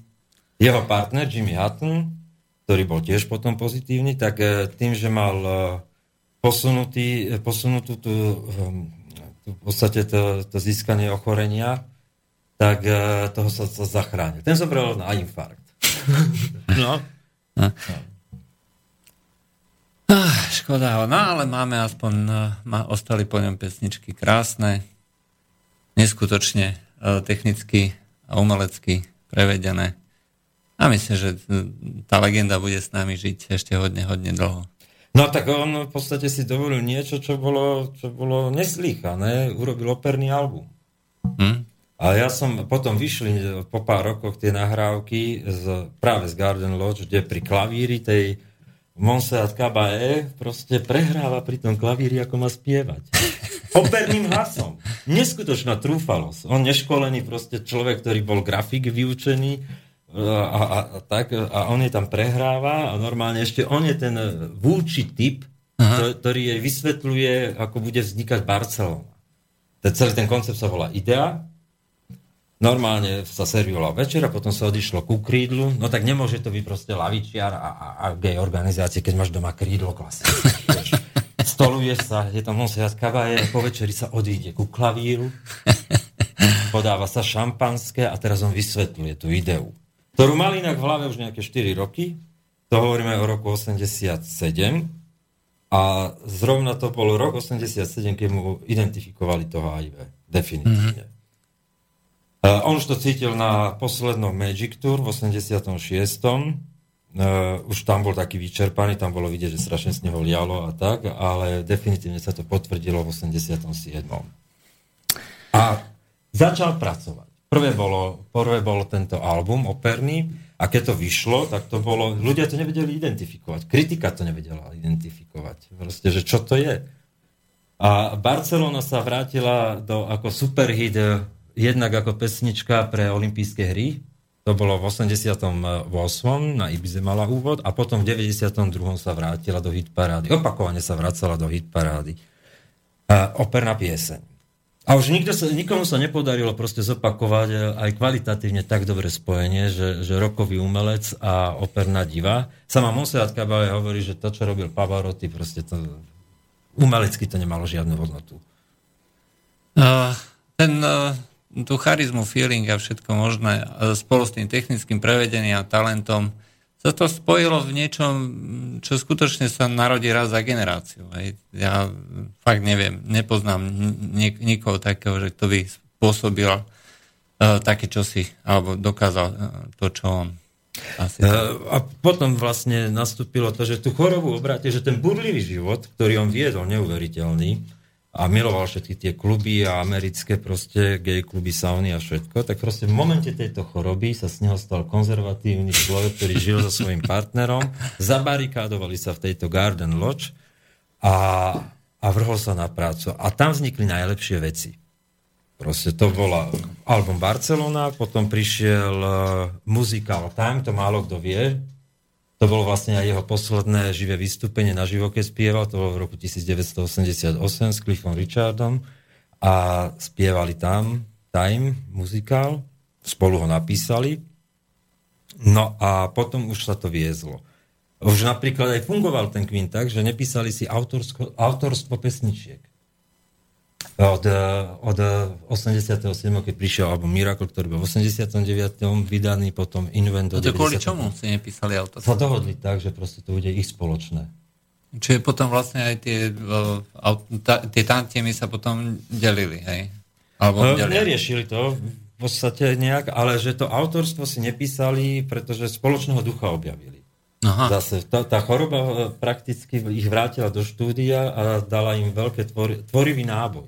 Jeho partner Jimmy Hutton, ktorý bol tiež potom pozitívny, tak tým, že mal posunutý, posunutú tú, tú, v podstate to, to získanie ochorenia, tak uh, toho sa, sa zachránil. Ten zomrel na infarkt. no. no. Ah, škoda ho, no ale máme aspoň, uh, ostali po ňom pesničky krásne, neskutočne uh, technicky a umelecky prevedené. A myslím, že tá legenda bude s nami žiť ešte hodne, hodne dlho. No tak on v podstate si dovolil niečo, čo bolo, čo bolo neslýchané. Urobil operný album. Hm? A ja som, potom vyšli po pár rokoch tie nahrávky z, práve z Garden Lodge, kde pri klavíri tej Monserrat Caballé proste prehráva pri tom klavíri, ako má spievať. Operným hlasom. Neskutočná trúfalosť. On neškolený proste človek, ktorý bol grafik vyučený a, a, a, tak, a on je tam prehráva a normálne ešte on je ten vúči typ, Aha. ktorý jej vysvetľuje, ako bude vznikať Barcelona. Celý ten koncept sa volá Idea normálne sa servovala večera, potom sa odišlo ku krídlu, no tak nemôže to byť proste lavičiar a, a, a gay organizácie, keď máš doma krídlo klasické. Stoluješ sa, je tam monsiať kavaje, po večeri sa odíde ku klavíru, podáva sa šampanské a teraz on vysvetľuje tú ideu, ktorú mal inak v hlave už nejaké 4 roky, to hovoríme o roku 87, a zrovna to bol rok 87, keď mu identifikovali toho HIV. Definitívne. Mm-hmm. Uh, on už to cítil na poslednom Magic Tour v 86. Uh, e, už tam bol taký vyčerpaný, tam bolo vidieť, že strašne z neho lialo a tak, ale definitívne sa to potvrdilo v 87. A začal pracovať. Prvé bolo, prvé bolo tento album operný a keď to vyšlo, tak to bolo, ľudia to nevedeli identifikovať. Kritika to nevedela identifikovať. Proste, že čo to je. A Barcelona sa vrátila do, ako superhit jednak ako pesnička pre olympijské hry, to bolo v 88. na Ibize mala úvod a potom v 92. sa vrátila do hitparády. Opakovane sa vracala do hitparády. A operná pieseň. A už nikto sa, nikomu sa nepodarilo proste zopakovať e, aj kvalitatívne tak dobré spojenie, že, že rokový umelec a operná diva. Sama Monserrat Caballé hovorí, že to, čo robil Pavarotti, proste to umelecky to nemalo žiadnu hodnotu. Uh, ten uh tú charizmu, feeling a všetko možné spolu s tým technickým prevedením a talentom sa to spojilo v niečom, čo skutočne sa narodí raz za generáciu. Hej. Ja fakt neviem, nepoznám nik- nikoho takého, že to by spôsobil uh, také čosi, alebo dokázal uh, to, čo on. Asi. Uh, a potom vlastne nastúpilo to, že tú chorobu obráte, že ten burlivý život, ktorý on viedol, neuveriteľný, a miloval všetky tie kluby a americké proste gay kluby, sauny a všetko, tak proste v momente tejto choroby sa z neho stal konzervatívny človek, ktorý žil so svojím partnerom, zabarikádovali sa v tejto Garden Lodge a, a vrhol sa na prácu. A tam vznikli najlepšie veci. Proste to bola album Barcelona, potom prišiel uh, Musical Time, to málo kto vie, to bolo vlastne aj jeho posledné živé vystúpenie na živo, keď spieval, to bolo v roku 1988 s Cliffom Richardom. A spievali tam Time, muzikál, spolu ho napísali, no a potom už sa to viezlo. Už napríklad aj fungoval ten Queen tak, že nepísali si autorsko, autorstvo pesničiek od, od 87. keď prišiel album Miracle, ktorý bol v 89. vydaný, potom Invent do 90. kvôli čomu si nepísali auto? Sa dohodli tak, že proste to bude ich spoločné. Čiže potom vlastne aj tie, tie tantiemy sa potom delili, hej? Alebo no, neriešili to v podstate nejak, ale že to autorstvo si nepísali, pretože spoločného ducha objavili. Aha. Zase tá, tá choroba e, prakticky ich vrátila do štúdia a dala im veľké tvor, tvorivý náboj.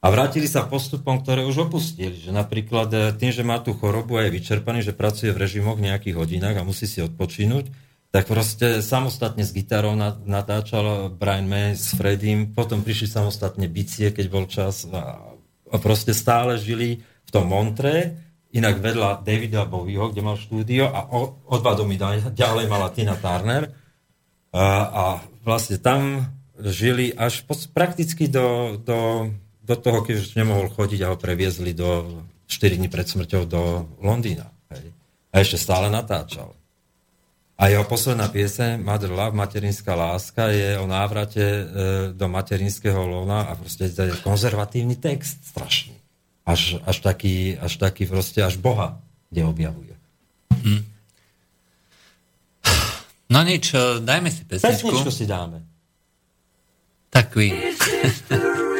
A vrátili sa postupom, ktoré už opustili. Že napríklad e, tým, že má tú chorobu a je vyčerpaný, že pracuje v režimoch nejakých hodinách a musí si odpočínuť, tak proste samostatne s gitarou natáčal Brian May s Freddym, potom prišli samostatne bicie, keď bol čas a, a proste stále žili v tom Montre, inak vedľa Davida Bowieho, kde mal štúdio a o, o ďalej mala Tina Turner a, a vlastne tam žili až po, prakticky do, do, do toho, keď už nemohol chodiť a ho previezli do 4 dní pred smrťou do Londýna. Hej. A ešte stále natáčal. A jeho posledná piese, Mother Love, Materinská láska, je o návrate e, do materinského lona a proste je konzervatívny text strašný. Až, až, taký, až taký proste, až Boha, kde objavuje. Hmm. No nič, e, dajme si pesničku. Pesničku si dáme. Tak Queen.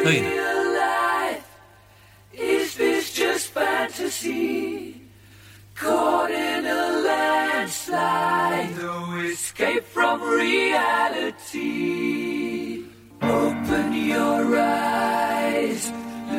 to iné. Fantasy? Caught in a landslide, no escape from reality. Open your eyes,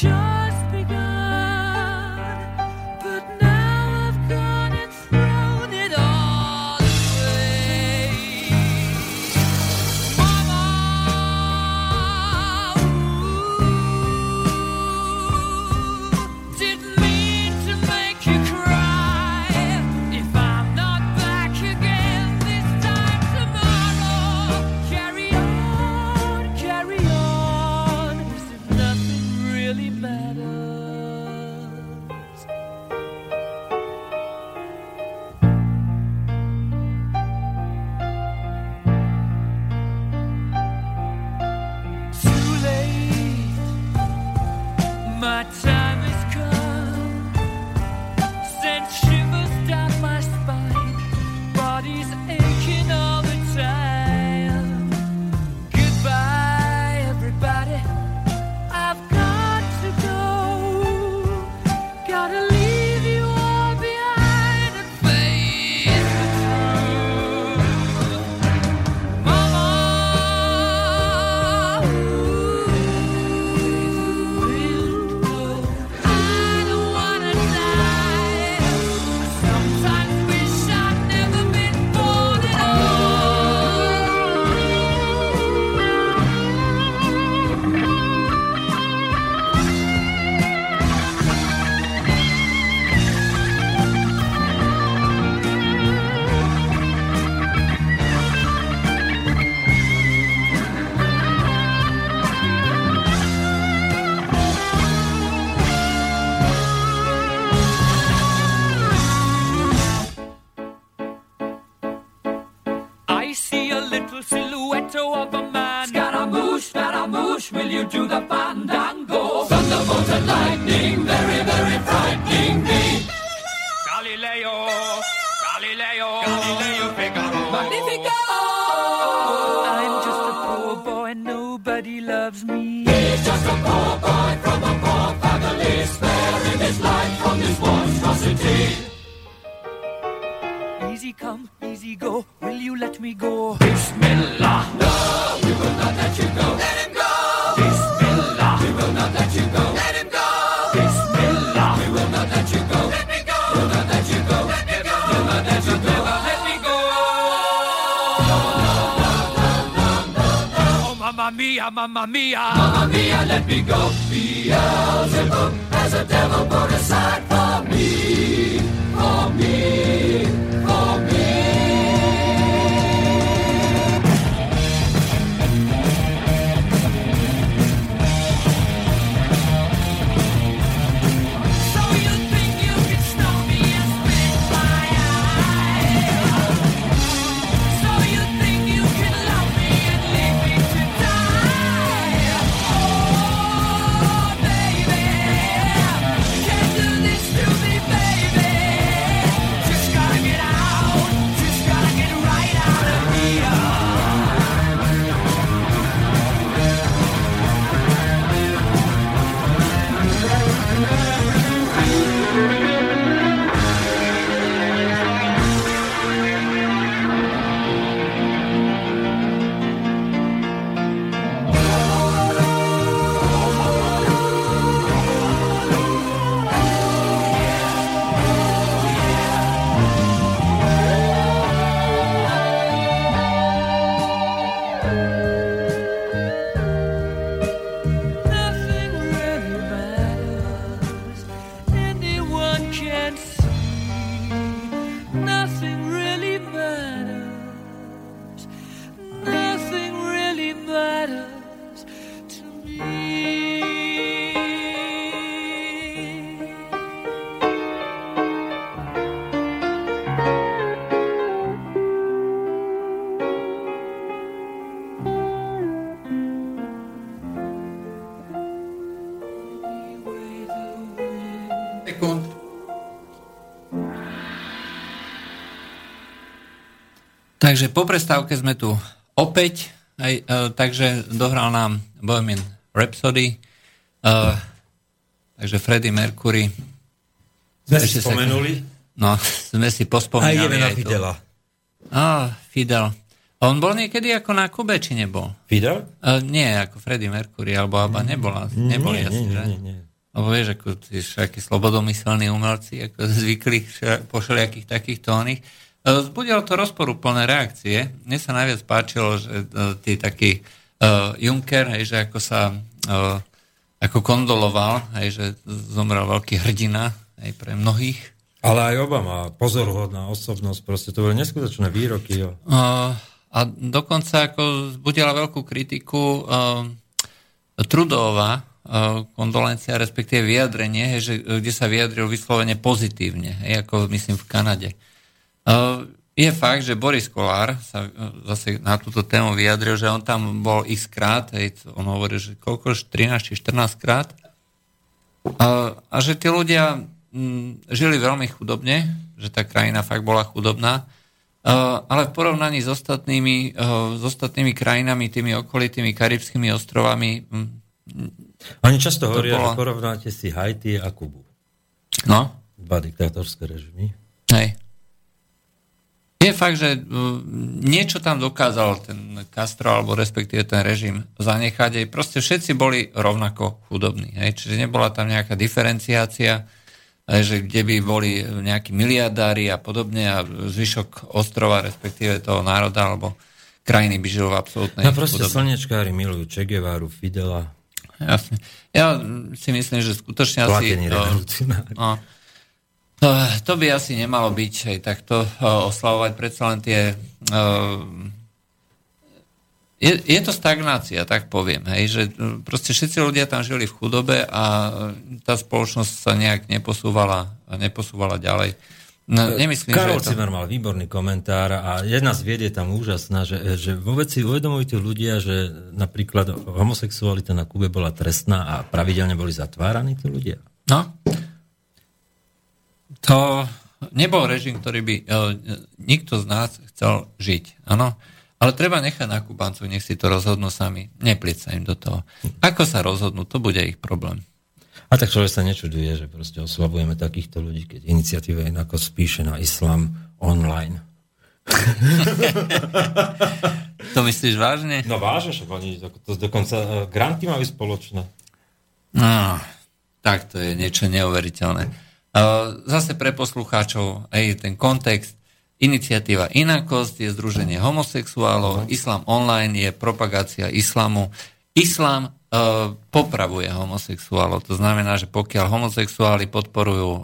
Sure. you to the be gone. Takže po prestávke sme tu opäť, aj, uh, takže dohral nám Bohemian Rhapsody, uh, takže Freddie Mercury. Sme si spomenuli? no, sme si pospomínali. A ideme na Fidela. Á, Fidel. On bol niekedy ako na Kube, či nebol? Fidel? Uh, nie, ako Freddie Mercury, alebo Abba nebola. Neboli nie, asi, nie, že? nie, nie. Lebo vieš, ako tí všakí slobodomyselní umelci, ako zvykli po všelijakých takýchto oných. Zbudilo to rozporúplné reakcie. Mne sa najviac páčilo, že uh, tí taký uh, Juncker, hej, že ako sa uh, ako kondoloval, hej, že zomrel veľký hrdina hej, pre mnohých. Ale aj Obama, pozoruhodná osobnosť, proste to boli neskutočné výroky. Jo. Uh, a dokonca ako zbudila veľkú kritiku uh, Trudová kondolencia, respektíve vyjadrenie, hej, že, kde sa vyjadril vyslovene pozitívne, hej, ako myslím v Kanade. Je fakt, že Boris Kolár sa e, zase na túto tému vyjadril, že on tam bol x krát, hej, on hovorí, že koľko, 13 či 14 krát. A, a že tí ľudia m, žili veľmi chudobne, že tá krajina fakt bola chudobná, a, ale v porovnaní s ostatnými, a, s ostatnými krajinami, tými okolitými karibskými ostrovami... M, Oni často hovoria, bola... že porovnáte si Haiti a Kubu. No. Dva diktátorské režimy. Hej. Je fakt, že niečo tam dokázal ten Castro, alebo respektíve ten režim zanechať. Proste všetci boli rovnako chudobní. Hej? Čiže nebola tam nejaká diferenciácia, že kde by boli nejakí miliardári a podobne a zvyšok ostrova, respektíve toho národa, alebo krajiny by žilo v absolútnej No proste chudobne. slnečkári milujú Che Guevaru, Fidela. Jasne. Ja si myslím, že skutočne asi... No, to by asi nemalo byť aj takto oslavovať predsa len tie... Je, je to stagnácia, tak poviem, hej, že proste všetci ľudia tam žili v chudobe a tá spoločnosť sa nejak neposúvala, neposúvala ďalej. No, nemyslím, Karol že to... mal výborný komentár a jedna z vied je tam úžasná, že, že vôbec si uvedomujú tí ľudia, že napríklad homosexualita na Kube bola trestná a pravidelne boli zatváraní tí ľudia. No, to nebol režim, ktorý by uh, nikto z nás chcel žiť. Áno? Ale treba nechať na Kubancov, nech si to rozhodnú sami. Nepliť sa im do toho. Ako sa rozhodnú, to bude ich problém. A tak človek sa nečuduje, že proste oslavujeme takýchto ľudí, keď iniciatíva je ako spíše na islam online. to myslíš vážne? No vážne, však oni to dokonca uh, granty majú spoločné. No, tak to je niečo neuveriteľné. Zase pre poslucháčov aj ten kontext. Iniciatíva Inakosť je združenie homosexuálov, Islam online je propagácia islamu, islám uh, popravuje homosexuálov. To znamená, že pokiaľ homosexuáli podporujú uh,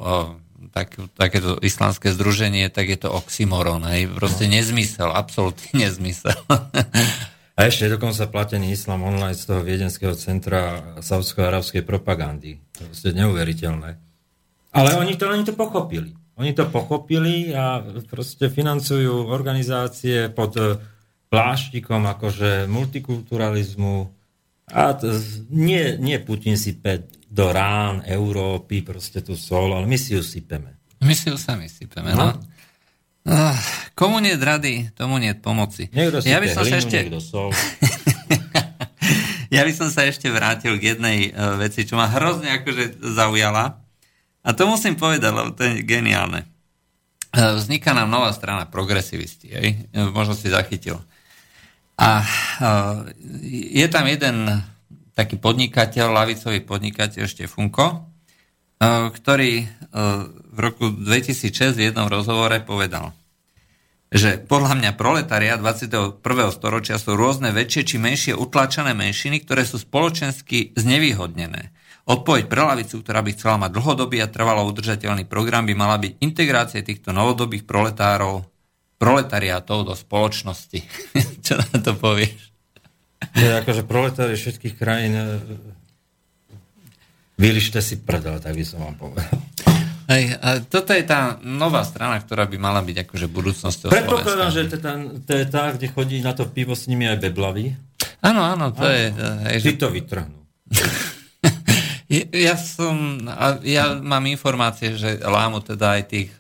tak, takéto islamské združenie, tak je to oxymoron. Hej? Proste nezmysel, absolútny nezmysel. A ešte je dokonca platený islam online z toho viedenského centra saudsko-arabskej propagandy. To je neuveriteľné. Ale oni to, oni to pochopili. Oni to pochopili a proste financujú organizácie pod e, pláštikom akože multikulturalizmu a to, nie, nie Putin si pe do rán Európy proste tú sol, ale my si ju sypeme. My si ju sami sypeme, no. no. Uh, komu nie rady, tomu nie pomoci. Niekto ja by som hlinu, sa ešte... sol. ja by som sa ešte vrátil k jednej uh, veci, čo ma hrozne akože zaujala. A to musím povedať, lebo to je geniálne. Uh, vzniká nám nová strana progresivisti, hej? Uh, možno si zachytil. A uh, je tam jeden taký podnikateľ, lavicový podnikateľ Štefunko, ktorý v roku 2006 v jednom rozhovore povedal, že podľa mňa proletariat 21. storočia sú rôzne väčšie či menšie utlačené menšiny, ktoré sú spoločensky znevýhodnené. Odpoveď pre lavicu, ktorá by chcela mať dlhodobý a trvalo udržateľný program, by mala byť integrácia týchto novodobých proletárov, proletariátov do spoločnosti. Čo na to povieš? Je akože proletári všetkých krajín e, vylište si prdel, tak by som vám povedal. Hej, a toto je tá nová strana, ktorá by mala byť akože budúcnosťou Predpokladám, že to, to je tá, kde chodí na to pivo s nimi aj beblavy. Áno, áno, to áno. je... Hej, Ty že... to vytrhnú. ja som, ja mám informácie, že lámu teda aj tých,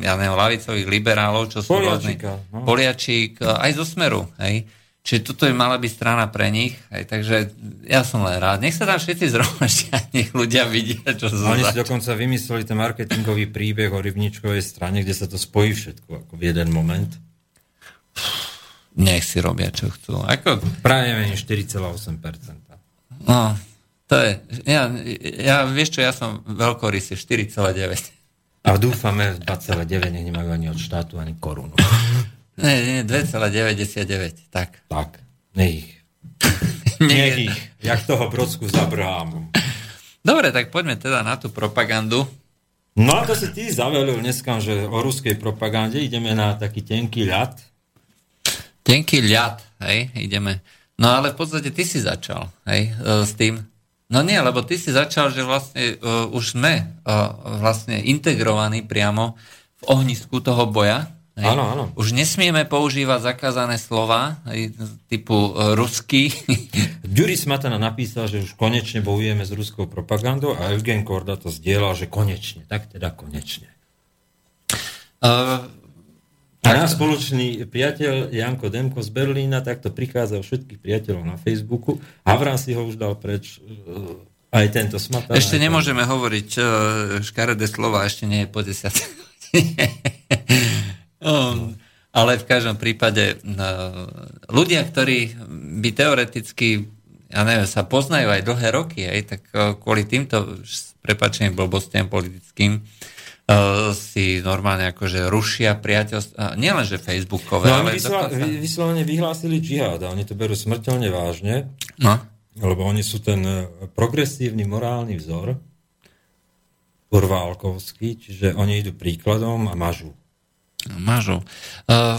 ja neviem, lavicových liberálov, čo sú rôzni... No. Poliačík, aj zo Smeru, hej Čiže toto je mala byť strana pre nich, aj, takže ja som len rád. Nech sa tam všetci zhromaždia, nech ľudia vidia, čo sa Oni si dokonca vymysleli ten marketingový príbeh o rybničkovej strane, kde sa to spojí všetko ako v jeden moment. Nech si robia, čo chcú. Ako... Práve menej 4,8%. No, to je... Ja, ja, vieš čo, ja som veľkorysý 4,9. A dúfame 2,9 nech nemajú ani od štátu, ani korunu. Nie, nie, 2,99, tak. Tak, nech ich. nech ich, jak toho Brodsku za Brahámom. Dobre, tak poďme teda na tú propagandu. No a to si ty zavelil dneska, že o ruskej propagande ideme na taký tenký ľad. Tenký ľad, hej, ideme. No ale v podstate ty si začal, hej, e, s tým. No nie, lebo ty si začal, že vlastne uh, už sme uh, vlastne integrovaní priamo v ohnisku toho boja, Hej. Áno, áno. Už nesmieme používať zakázané slova, hej, typu uh, ruský. Ďuri Smatana napísal, že už konečne bojujeme s ruskou propagandou a Eugen Korda to zdieľal, že konečne, tak teda konečne. Uh, a náš spoločný priateľ Janko Demko z Berlína takto prichádzal všetkých priateľov na Facebooku. Havran si ho už dal preč uh, aj tento Smatana. Ešte nemôžeme to... hovoriť uh, škaredé slova, ešte nie je po desiatej Um, ale v každom prípade uh, ľudia, ktorí by teoreticky ja neviem, sa poznajú aj dlhé roky, aj, tak kvôli týmto prepačeným blbostiam politickým uh, si normálne akože rušia priateľstva, nielen že Facebookové, no, ale vysla, dokonca... vyslovene vyhlásili džihad a oni to berú smrteľne vážne, no. lebo oni sú ten progresívny morálny vzor, urválkovský, čiže oni idú príkladom a mažú. Mažov. Uh,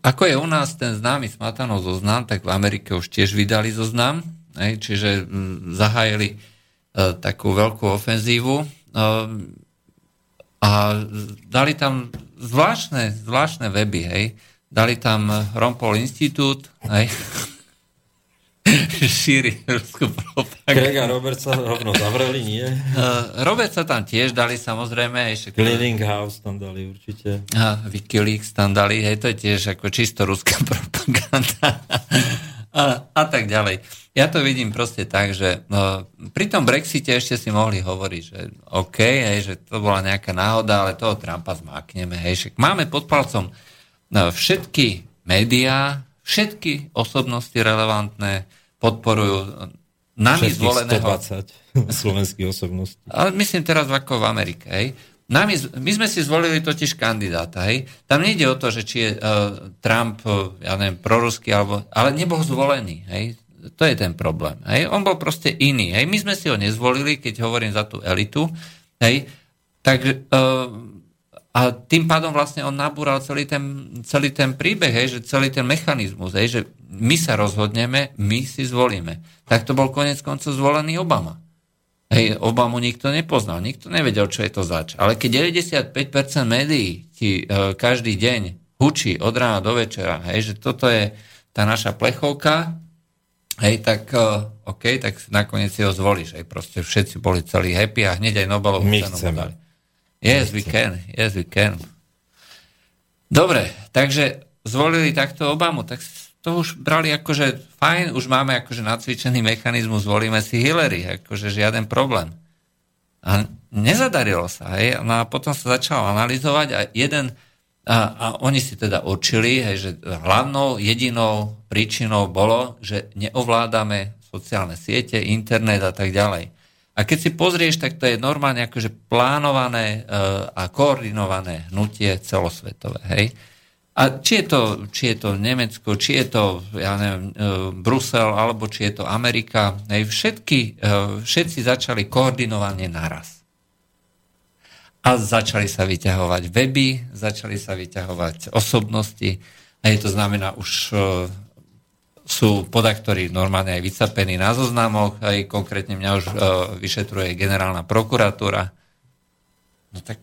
ako je u nás ten známy Smatanov zoznam, tak v Amerike už tiež vydali zoznam, hej, čiže zahájili uh, takú veľkú ofenzívu uh, a dali tam zvláštne, zvláštne weby, hej. Dali tam Rompol Institút, hej. šíri ruskú propagandu. Greg a Robert sa rovno zavreli, nie? Uh, Robert sa tam tiež dali, samozrejme. Ešte... House tam dali určite. A Wikileaks tam dali, hej, to je tiež ako čisto ruská propaganda. A, a tak ďalej. Ja to vidím proste tak, že no, pri tom Brexite ešte si mohli hovoriť, že OK, hej, že to bola nejaká náhoda, ale toho Trumpa zmákneme. Hej, však máme pod palcom no, všetky médiá, všetky osobnosti relevantné podporujú nami Všetkých zvoleného... 120 slovenských osobností. Ale myslím teraz ako v Amerike. Hej. Nami, my sme si zvolili totiž kandidáta. Hej. Tam nejde o to, že či je uh, Trump, uh, ja neviem, proruský, alebo, ale nebol zvolený. Hej. to je ten problém. Hej. On bol proste iný. Hej. My sme si ho nezvolili, keď hovorím za tú elitu. Hej. Takže, uh, a tým pádom vlastne on nabúral celý ten, celý ten príbeh, hej, že celý ten mechanizmus, hej, že my sa rozhodneme, my si zvolíme. Tak to bol konec koncov zvolený Obama. Hej, Obamu nikto nepoznal, nikto nevedel, čo je to zač. Ale keď 95% médií ti uh, každý deň hučí od rána do večera, hej, že toto je tá naša plechovka, hej, tak uh, OK, tak nakoniec si ho zvolíš. Hej, proste všetci boli celí happy a hneď aj Nobelovú My cenu chceme. dali. Yes, we can. Yes, we can. Dobre, takže zvolili takto Obamu, tak to už brali akože fajn, už máme akože nacvičený mechanizmus, zvolíme si Hillary, akože žiaden problém. A nezadarilo sa, hej, no a potom sa začalo analyzovať a jeden a, a oni si teda určili, hej, že hlavnou, jedinou príčinou bolo, že neovládame sociálne siete, internet a tak ďalej. A keď si pozrieš, tak to je normálne akože plánované e, a koordinované hnutie celosvetové. Hej? A či je, to, či je to Nemecko, či je to ja neviem, e, Brusel, alebo či je to Amerika, hej, všetky, e, všetci začali koordinovane naraz a začali sa vyťahovať weby, začali sa vyťahovať osobnosti je to znamená už uh, sú podaktori normálne aj vycapení na zoznamoch, aj konkrétne mňa už vyšetruje generálna prokuratúra. No tak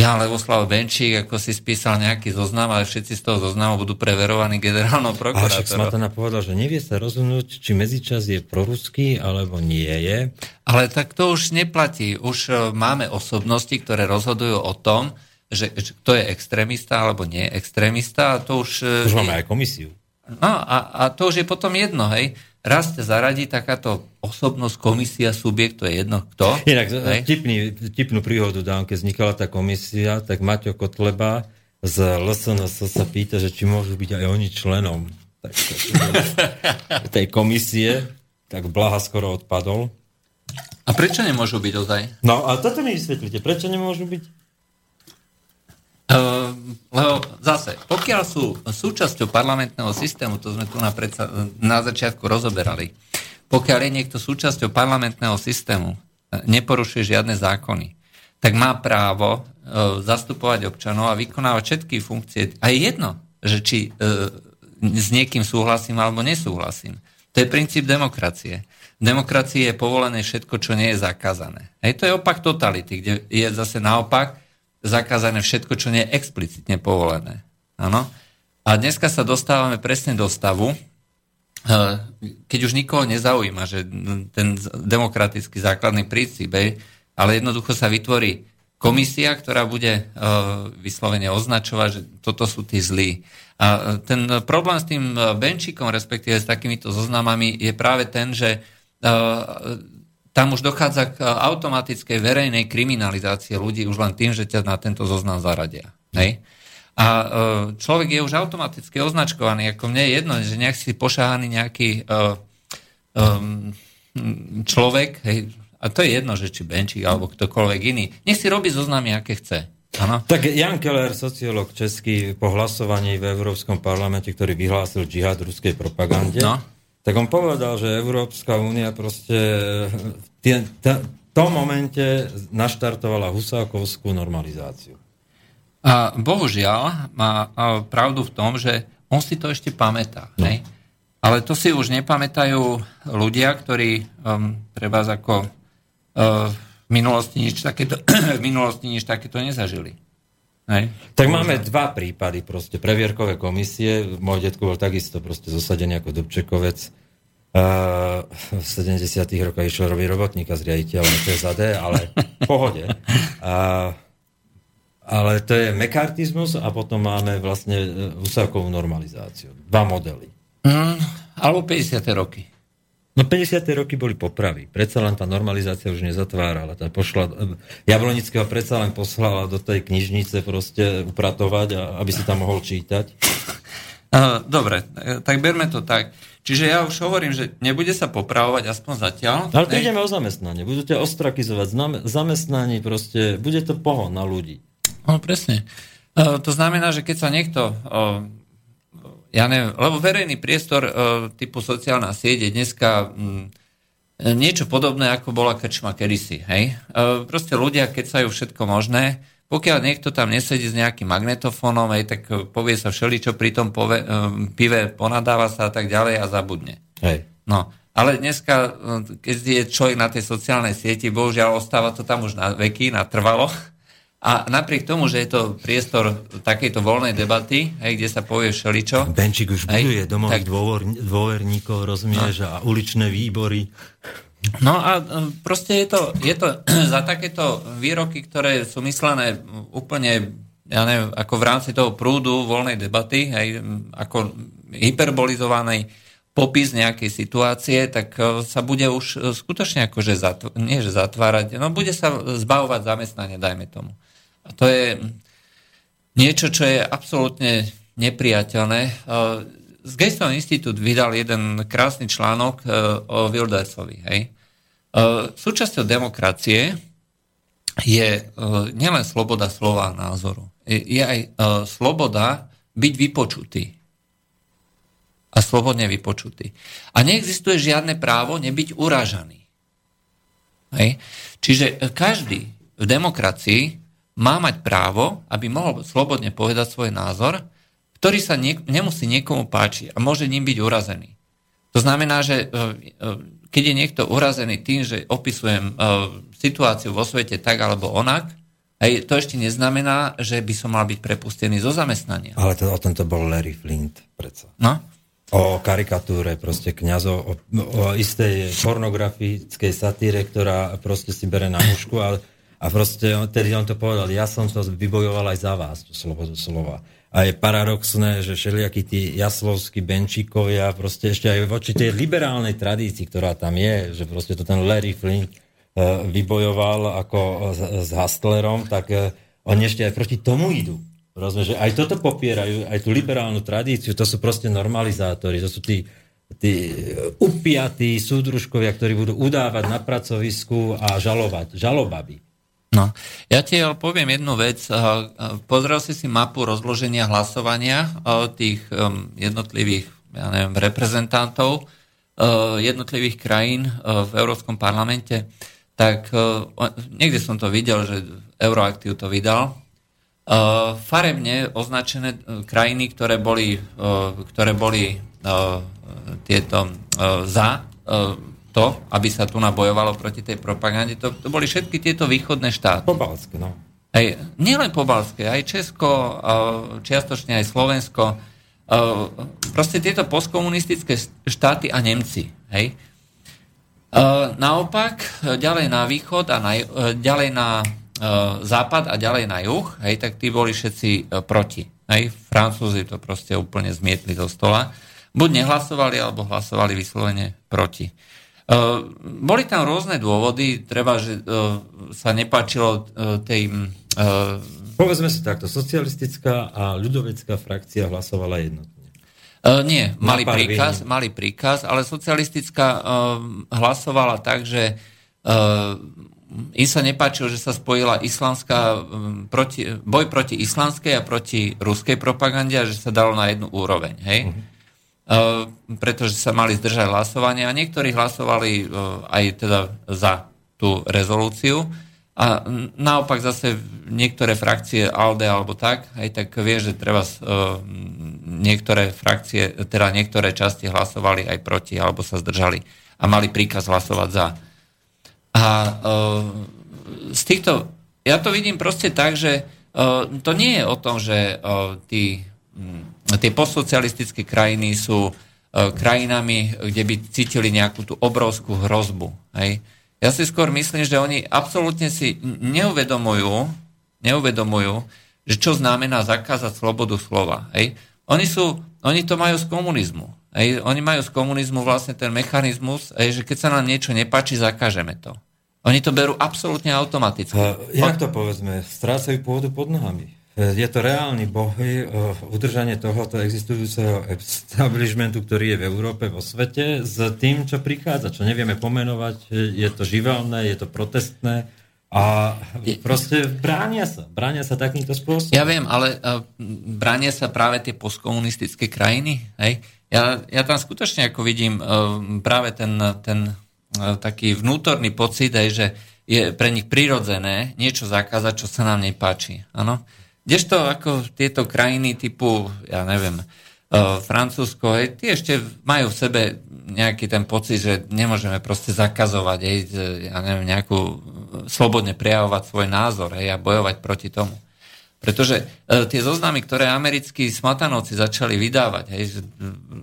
ja Levoslav Benčík, ako si spísal nejaký zoznam, ale všetci z toho zoznamu budú preverovaní generálnou prokurátorom. Ale však Smatana povedal, že nevie sa rozhodnúť, či medzičas je proruský, alebo nie je. Ale tak to už neplatí. Už e, máme osobnosti, ktoré rozhodujú o tom, že, kto je extrémista alebo nie extrémista. A to už, e, už máme aj komisiu. No a, a to už je potom jedno, hej raz ťa zaradí takáto osobnosť, komisia, subjekt, to je jedno kto. Inak tipný, tipnú príhodu dám, keď vznikala tá komisia, tak Maťo Kotleba z LSNS sa pýta, že či môžu byť aj oni členom tak, tej komisie, tak Blaha skoro odpadol. A prečo nemôžu byť ozaj? No a toto mi vysvetlíte, prečo nemôžu byť? Uh, lebo zase, pokiaľ sú súčasťou parlamentného systému, to sme tu na, predsa, na začiatku rozoberali, pokiaľ je niekto súčasťou parlamentného systému, neporušuje žiadne zákony, tak má právo uh, zastupovať občanov a vykonávať všetky funkcie. A je jedno, že či uh, s niekým súhlasím alebo nesúhlasím. To je princíp demokracie. V demokracii je povolené všetko, čo nie je zakázané. Hej, to je opak totality, kde je zase naopak, zakázané všetko, čo nie je explicitne povolené. Áno? A dneska sa dostávame presne do stavu, eh, keď už nikoho nezaujíma, že ten demokratický základný princíp, ale jednoducho sa vytvorí komisia, ktorá bude eh, vyslovene označovať, že toto sú tí zlí. A ten problém s tým benčíkom, respektíve s takýmito zoznamami, je práve ten, že eh, tam už dochádza k e, automatickej verejnej kriminalizácie ľudí už len tým, že ťa na tento zoznam zaradia. Hej? A e, človek je už automaticky označkovaný, ako mne je jedno, že nejak si pošahaný nejaký uh, um, človek, hej, a to je jedno, že či Benčík alebo ktokoľvek iný, nech si robí zoznamy, aké chce. Ano. Tak Jan Keller, sociológ český, po hlasovaní v Európskom parlamente, ktorý vyhlásil džihad ruskej propagande, no tak on povedal, že Európska únia proste v tom momente naštartovala husákovskú normalizáciu. A bohužiaľ má pravdu v tom, že on si to ešte pamätá. No. Ne? Ale to si už nepamätajú ľudia, ktorí um, treba ako uh, v minulosti nič takéto, v minulosti nič takéto nezažili. Hej. Tak máme dva prípady proste, previerkové komisie, môj detko bol takisto proste zosadený ako Dobčekovec. Uh, v 70 rokoch išiel robiť robotníka s riaditeľom TZD, ale v pohode. Uh, ale to je mekartizmus a potom máme vlastne Husákovú normalizáciu. Dva modely. Mm, alebo 50. roky. No 50. roky boli popravy. Predsa len tá normalizácia už nezatvárala. Tá pošla, Jablonického predsa len poslala do tej knižnice proste upratovať, a, aby si tam mohol čítať. Dobre, tak berme to tak. Čiže ja už hovorím, že nebude sa popravovať aspoň zatiaľ. Ale to ideme o zamestnanie. Budete ostrakizovať zamestnaní, proste bude to pohon na ľudí. No presne. To znamená, že keď sa niekto ja neviem, lebo verejný priestor uh, typu sociálna sieť je dneska um, niečo podobné, ako bola krčma kedysi. Hej? Uh, proste ľudia kecajú všetko možné, pokiaľ niekto tam nesedí s nejakým magnetofónom, hej, tak povie sa všeličo, pri tom pove, pive ponadáva sa a tak ďalej a zabudne. Hej. No, ale dneska, keď je človek na tej sociálnej sieti, bohužiaľ ostáva to tam už na veky, natrvalo. A napriek tomu, že je to priestor takejto voľnej debaty, hej, kde sa povie všeličo... Benčík už buduje domových tak, dôverníkov, rozumieš, no. a uličné výbory. No a e, proste je to, je to za takéto výroky, ktoré sú myslené úplne, ja neviem, ako v rámci toho prúdu voľnej debaty, hej, ako hyperbolizovanej popis nejakej situácie, tak e, sa bude už e, skutočne akože zatv- nie, že zatvárať, no bude sa zbavovať zamestnanie, dajme tomu. A to je niečo, čo je absolútne nepriateľné. E, z Gaystone Institute vydal jeden krásny článok e, o Wildersovi. Hej. E, súčasťou demokracie je nielen sloboda slova a názoru. Je aj sloboda byť vypočutý. A slobodne vypočutý. A neexistuje žiadne právo nebyť uražaný. Hej. Čiže každý v demokracii má mať právo, aby mohol slobodne povedať svoj názor, ktorý sa nie, nemusí niekomu páčiť a môže ním byť urazený. To znamená, že e, e, keď je niekto urazený tým, že opisujem e, situáciu vo svete tak alebo onak, hej, to ešte neznamená, že by som mal byť prepustený zo zamestnania. Ale to, o tom to bol Larry Flint predsa. No? O karikatúre proste kňazov, o, o istej pornografickej satíre, ktorá proste si bere na mušku, ale a proste tedy on to povedal, ja som to vybojoval aj za vás, to slobodu slova. A je paradoxné, že všelijakí tí jaslovskí benčíkovia, proste ešte aj voči tej liberálnej tradícii, ktorá tam je, že proste to ten Larry Flint uh, vybojoval ako s, s Hustlerom, tak uh, oni ešte aj proti tomu idú. Rozumie, že aj toto popierajú, aj tú liberálnu tradíciu, to sú proste normalizátori, to sú tí, tí upiatí súdružkovia, ktorí budú udávať na pracovisku a žalovať, žalobaby. No, ja ti poviem jednu vec. Pozrel si si mapu rozloženia hlasovania tých um, jednotlivých ja neviem, reprezentantov uh, jednotlivých krajín v Európskom parlamente, tak niekde som to videl, že Euroaktiv to vydal. Farebne označené krajiny, ktoré boli, ktoré boli tieto za to, aby sa tu nabojovalo proti tej propagande, to, to boli všetky tieto východné štáty. Pobalské, no. Aj, nielen pobalské, aj Česko, čiastočne aj Slovensko, proste tieto postkomunistické štáty a Nemci. Hej. Naopak, ďalej na východ a na, ďalej na západ a ďalej na juh, hej, tak tí boli všetci proti. Hej. Francúzi to proste úplne zmietli zo stola. Buď nehlasovali, alebo hlasovali vyslovene proti. Uh, boli tam rôzne dôvody, treba, že uh, sa nepáčilo uh, tej... Povedzme si takto, socialistická a ľudovecká frakcia hlasovala jednotne. Uh, nie, mali príkaz, mali príkaz, ale socialistická uh, hlasovala tak, že uh, im sa nepáčilo, že sa spojila islamská, um, proti, boj proti islamskej a proti ruskej propagande a že sa dalo na jednu úroveň. Hej? Uh-huh. Eh, pretože sa mali zdržať hlasovania a niektorí hlasovali eh, aj teda za tú rezolúciu a naopak zase niektoré frakcie ALDE alebo tak, aj tak vie, že treba eh, niektoré frakcie, teda niektoré časti hlasovali aj proti alebo sa zdržali a mali príkaz hlasovať za. A z týchto, ja to vidím proste tak, že to nie je o tom, že tí tie postsocialistické krajiny sú e, krajinami, kde by cítili nejakú tú obrovskú hrozbu. Hej. Ja si skôr myslím, že oni absolútne si neuvedomujú, neuvedomujú, že čo znamená zakázať slobodu slova. Hej. Oni, sú, oni to majú z komunizmu. Hej. Oni majú z komunizmu vlastne ten mechanizmus, hej, že keď sa nám niečo nepáči, zakážeme to. Oni to berú absolútne automaticky. Uh, jak to povedzme? Strácajú pôdu pod nohami je to reálny boj o udržanie tohoto existujúceho establishmentu, ktorý je v Európe, vo svete, s tým, čo prichádza, čo nevieme pomenovať. Je to živelné, je to protestné, A proste bránia sa. Bránia sa takýmto spôsobom. Ja viem, ale uh, bránia sa práve tie postkomunistické krajiny. Hej? Ja, ja tam skutočne ako vidím práve ten, ten taký vnútorný pocit, hej, že je pre nich prirodzené niečo zakázať, čo sa nám nepáči. Áno? Kdežto ako tieto krajiny typu, ja neviem, uh, Francúzsko, hej, tie ešte majú v sebe nejaký ten pocit, že nemôžeme proste zakazovať, hej, ja neviem, nejakú slobodne prejavovať svoj názor hej, a bojovať proti tomu. Pretože e, tie zoznamy, ktoré americkí smatanovci začali vydávať, hej,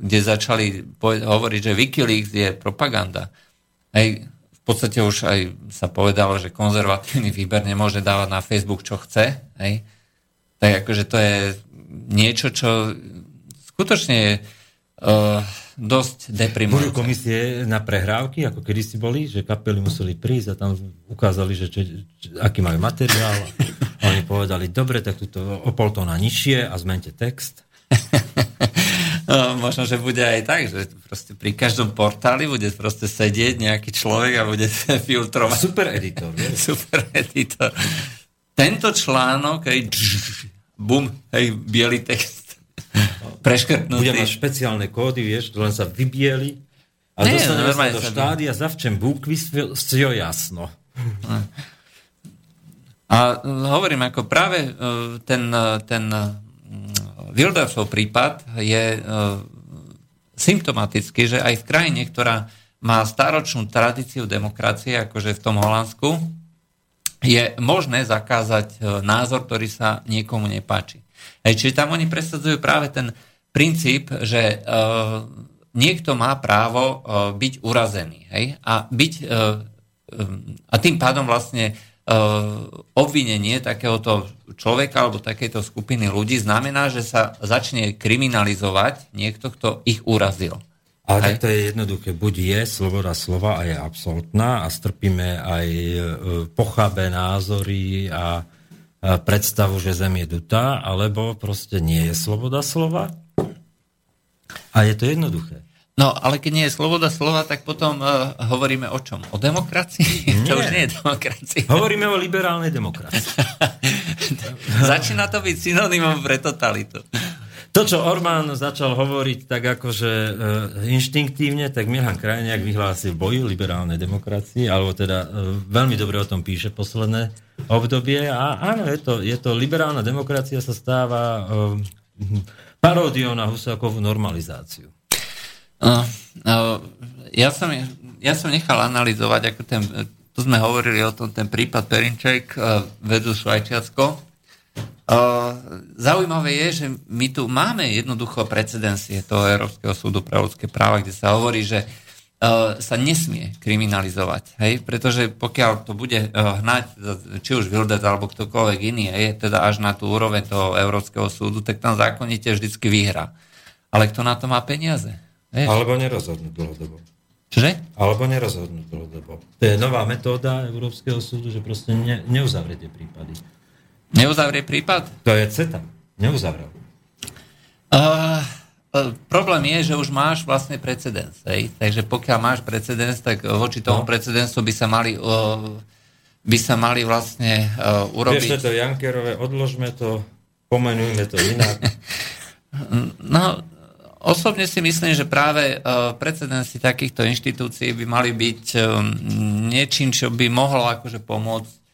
kde začali poved- hovoriť, že Wikileaks je propaganda, hej, v podstate už aj sa povedalo, že konzervatívny výber nemôže dávať na Facebook, čo chce, hej, tak akože to je niečo, čo skutočne je uh, dosť deprimujúce. Budú komisie na prehrávky, ako kedy si boli, že kapely museli prísť a tam ukázali, že čo, čo, aký majú materiál. A oni povedali, dobre, tak túto o pol tóna nižšie a zmente text. no, možno, že bude aj tak, že proste pri každom portáli bude proste sedieť nejaký človek a bude filtrovať. Super editor. Super editor. Tento článok, hej, bum, hej, biely text preškrtnutý. Bude mať špeciálne kódy, vieš, len sa vybieli a Nie, dostane no, sa do štádia zavčem búkvy jo jasno. A hovorím, ako práve e, ten, e, ten e, Wildersov prípad je symptomatický, že aj v krajine, ktorá má staročnú tradíciu demokracie, akože v tom Holandsku, je možné zakázať názor, ktorý sa niekomu nepáči. Hej, čiže tam oni presadzujú práve ten princíp, že uh, niekto má právo uh, byť urazený. Hej? A, byť, a tým pádom vlastne obvinenie takéhoto človeka alebo takéto skupiny ľudí znamená, že sa začne kriminalizovať niekto, kto ich urazil. Ale tak to je jednoduché. Buď je sloboda slova a je absolútna a strpíme aj pochabé názory a predstavu, že Zem je dutá, alebo proste nie je sloboda slova a je to jednoduché. No, ale keď nie je sloboda slova, tak potom uh, hovoríme o čom? O demokracii? Nie. To už nie je demokracia. Hovoríme o liberálnej demokracii. Začína to byť synonymom pre totalitu. To, čo Orbán začal hovoriť tak akože uh, inštinktívne, tak Milan Krajniak vyhlásil boju liberálnej demokracii, alebo teda uh, veľmi dobre o tom píše posledné obdobie. A áno, je to, je to liberálna demokracia sa stáva uh, paródiou na Husákovú normalizáciu. Uh, uh, ja, som, ja som nechal analyzovať, ako ten, tu sme hovorili o tom, ten prípad Perinček, uh, vedú Švajčiacko. Zaujímavé je, že my tu máme jednoducho precedencie toho Európskeho súdu pre ľudské práva, kde sa hovorí, že uh, sa nesmie kriminalizovať. Hej? Pretože pokiaľ to bude uh, hnať, či už Vildet alebo ktokoľvek iný, je teda až na tú úroveň toho Európskeho súdu, tak tam zákonite vždycky vyhrá. Ale kto na to má peniaze? Vieš? Alebo nerozhodnú dlhodobo. Čože? Alebo nerozhodnú dlhodobo. To je nová metóda Európskeho súdu, že proste ne, neuzavrie tie prípady. Neuzavrie prípad? To je CETA. Neuzavrel. Uh, problém je, že už máš vlastne precedens. Hej? Takže pokiaľ máš precedens, tak voči tomu no. precedensu by sa mali uh, by sa mali vlastne uh, urobiť... Vieš to Jankerové, odložme to, pomenujme to inak. no, osobne si myslím, že práve uh, precedensy takýchto inštitúcií by mali byť um, niečím, čo by mohlo akože pomôcť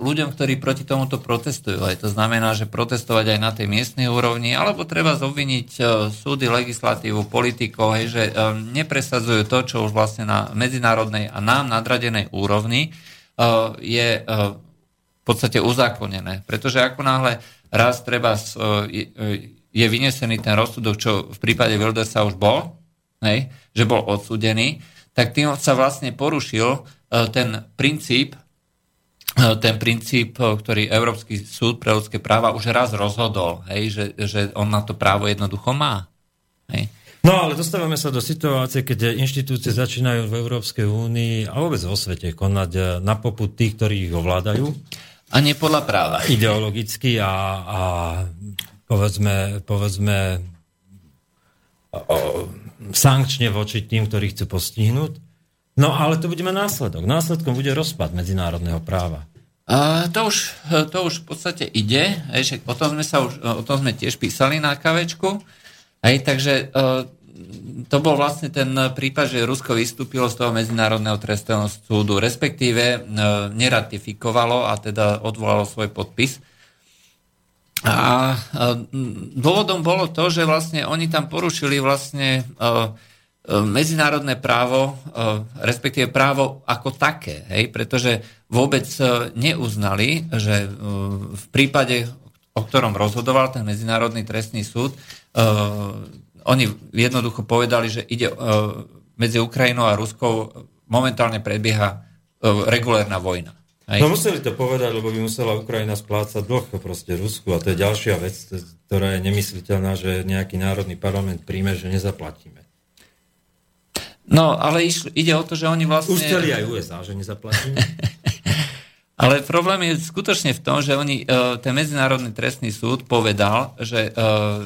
ľuďom, ktorí proti tomuto protestujú. Aj to znamená, že protestovať aj na tej miestnej úrovni, alebo treba zobviniť súdy, legislatívu, politikov, hej, že nepresadzujú to, čo už vlastne na medzinárodnej a nám nadradenej úrovni je v podstate uzákonené. Pretože ako náhle raz treba je vynesený ten rozsudok, čo v prípade Wildersa už bol, hej, že bol odsudený, tak tým sa vlastne porušil ten princíp ten princíp, e, ktorý Európsky súd pre ľudské práva už raz rozhodol, hej, že, že on na to právo jednoducho má. Hej. No ale dostávame sa do situácie, keď inštitúcie začínajú v Európskej únii a vôbec vo svete konať e, na poput tých, ktorí ich ovládajú. A nie podľa práva. Ideologicky a, a povedzme, povedzme o, sankčne voči tým, ktorí chcú postihnúť No ale to bude mať následok. Následkom bude rozpad medzinárodného práva. Uh, to, už, to už v podstate ide, hej, o, tom sme sa už, o tom sme tiež písali na kavečku, hej, takže uh, to bol vlastne ten prípad, že Rusko vystúpilo z toho Medzinárodného trestného súdu, respektíve uh, neratifikovalo a teda odvolalo svoj podpis. A uh, dôvodom bolo to, že vlastne oni tam porušili vlastne E, medzinárodné právo, e, respektíve právo ako také, hej, pretože vôbec e, neuznali, že v prípade, o ktorom rozhodoval ten Medzinárodný trestný súd, oni jednoducho povedali, že ide medzi Ukrajinou a Ruskou momentálne prebieha regulárna vojna. Hej. No museli to povedať, lebo by musela Ukrajina splácať dlh proste Rusku a to je ďalšia vec, ktorá je nemysliteľná, že nejaký národný parlament príjme, že nezaplatíme. No, ale iš, ide o to, že oni vlastne... Už chceli aj USA, že nezaplatí. ale problém je skutočne v tom, že oni, uh, ten Medzinárodný trestný súd povedal, že, uh,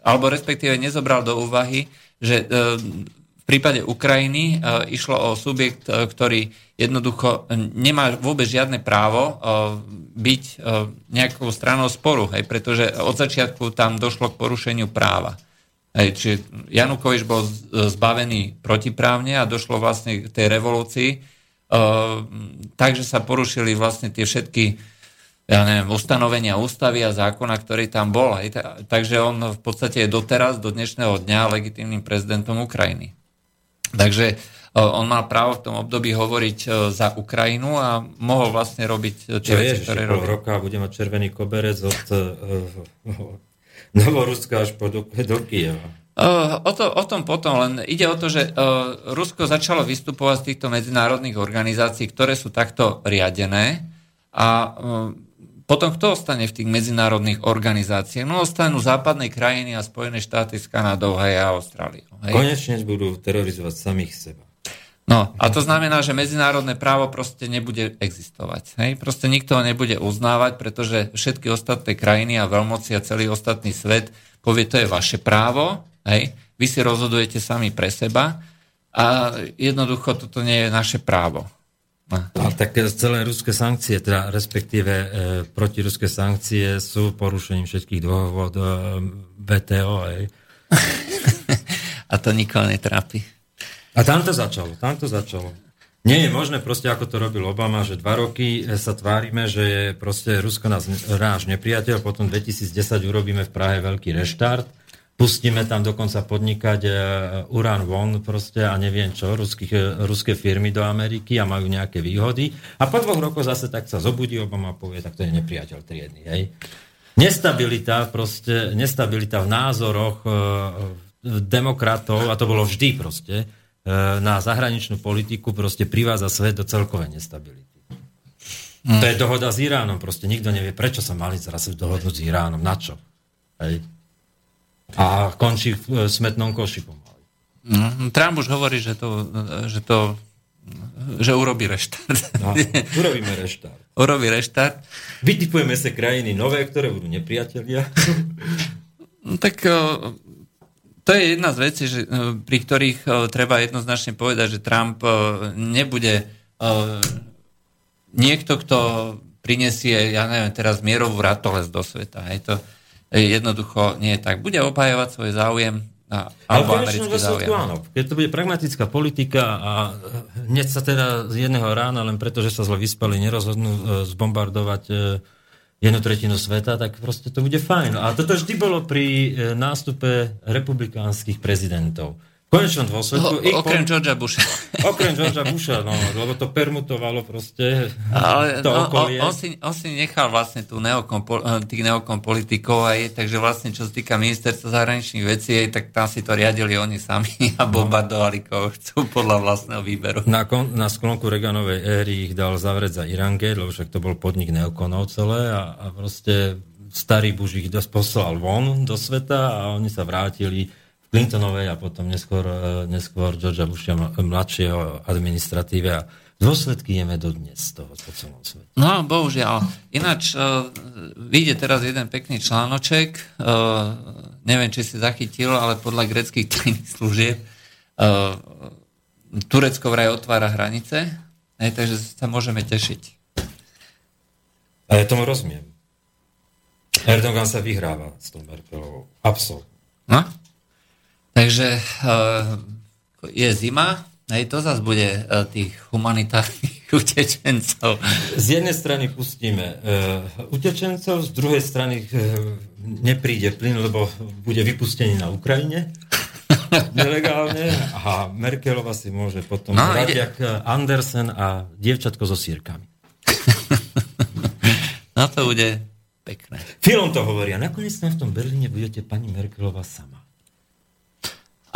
alebo respektíve nezobral do úvahy, že uh, v prípade Ukrajiny uh, išlo o subjekt, uh, ktorý jednoducho nemá vôbec žiadne právo uh, byť uh, nejakou stranou sporu, hej, pretože od začiatku tam došlo k porušeniu práva. Hej, čiže Janukovič bol zbavený protiprávne a došlo vlastne k tej revolúcii, uh, takže sa porušili vlastne tie všetky ja neviem, ustanovenia ústavy a zákona, ktorý tam bol. Hej. Takže on v podstate je doteraz, do dnešného dňa legitímnym prezidentom Ukrajiny. Takže uh, on mal právo v tom období hovoriť uh, za Ukrajinu a mohol vlastne robiť tie veci, ktoré robí. roka bude mať červený koberec od Novoruska až po do, do Kieva. O, to, o tom potom, len ide o to, že Rusko začalo vystupovať z týchto medzinárodných organizácií, ktoré sú takto riadené a potom kto ostane v tých medzinárodných organizáciách? No ostanú západné krajiny a Spojené štáty s Kanadou hej, a Austráliou. Hej. Konečne budú terorizovať samých seba. No a to znamená, že medzinárodné právo proste nebude existovať. Hej? Proste nikto ho nebude uznávať, pretože všetky ostatné krajiny a veľmoci a celý ostatný svet povie, to je vaše právo, hej? vy si rozhodujete sami pre seba a jednoducho toto nie je naše právo. No. A tak celé ruské sankcie, teda respektíve e, protiruské sankcie sú porušením všetkých dohovod e, VTO. Hej? a to nikoho netrápi. A tam to začalo, tam to začalo. Nie je možné proste, ako to robil Obama, že dva roky sa tvárime, že je proste Rusko nás náš nepriateľ, potom 2010 urobíme v Prahe veľký reštart, pustíme tam dokonca podnikať uh, Uran One proste a neviem čo, ruských, uh, ruské firmy do Ameriky a majú nejaké výhody. A po dvoch rokoch zase tak sa zobudí Obama a povie, tak to je nepriateľ triedny. Hej. Nestabilita, proste, nestabilita v názoroch demokratov, a to bolo vždy proste, E, na zahraničnú politiku proste privádza svet do celkovej nestability. Hmm. To je dohoda s Iránom. Proste nikto nevie, prečo sa mali zrazu dohodnúť s Iránom. Na čo? Hej. A končí v e, smetnom koši pomaly. No, Trump už hovorí, že to, že to že urobí reštart. No, urobíme reštart. urobí reštart. Vytipujeme sa krajiny nové, ktoré budú nepriatelia. No, tak to je jedna z vecí, že, e, pri ktorých e, treba jednoznačne povedať, že Trump e, nebude niekto, kto prinesie, ja neviem, teraz mierovú ratoles do sveta. Hej, to jednoducho nie je tak. Bude obhajovať svoj záujem a, alebo americký záujem. Áno, keď to bude pragmatická politika a hneď sa teda z jedného rána, len preto, že sa zle vyspali, nerozhodnú zbombardovať jednu tretinu sveta, tak proste to bude fajn. A toto vždy bolo pri e, nástupe republikánskych prezidentov konečnom dôsledku... O, okrem po... Georgia Busha. Okrem Georgia Busha, no, lebo to permutovalo proste Ale, to no, okolie. On, on, si, on si nechal vlastne tú neokon, eh, tých neokon politikov aj, takže vlastne čo sa týka ministerstva zahraničných vecí, aj, tak tam si to riadili oni sami a no. bombardovali koho chcú podľa vlastného výberu. Na, kon, na sklonku Reganovej éry ich dal zavrieť za Irangate, lebo však to bol podnik neokonov celé a, a proste starý Bush ich poslal von do sveta a oni sa vrátili Clintonovej a potom neskôr, e, neskôr Georgia Busha mladšieho administratíve a dôsledky jeme dodnes z toho po celom svete. No, bohužiaľ. Ináč uh, vyjde teraz jeden pekný článoček, uh, neviem, či si zachytil, ale podľa greckých tajných služieb uh, Turecko vraj otvára hranice, hej, takže sa môžeme tešiť. A ja tomu rozumiem. Erdogan sa vyhráva s tou Merkelovou. Absolutne. No? Takže uh, je zima, hej, to zase bude uh, tých humanitárnych utečencov. Z jednej strany pustíme uh, utečencov, z druhej strany nepríde plyn, lebo bude vypustený na Ukrajine nelegálne a Merkelova si môže potom no, hrať ide... jak Andersen a dievčatko so sírkami. no to bude pekné. Filom to hovorí a nakoniec v tom Berlíne budete pani Merkelova sama.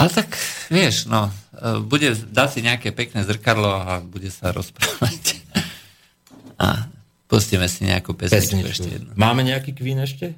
Ale tak, vieš, no, e, bude, dá si nejaké pekné zrkadlo a bude sa rozprávať. A pustíme si nejakú pesničku, pesničku. ešte jednu. Máme nejaký kvín ešte?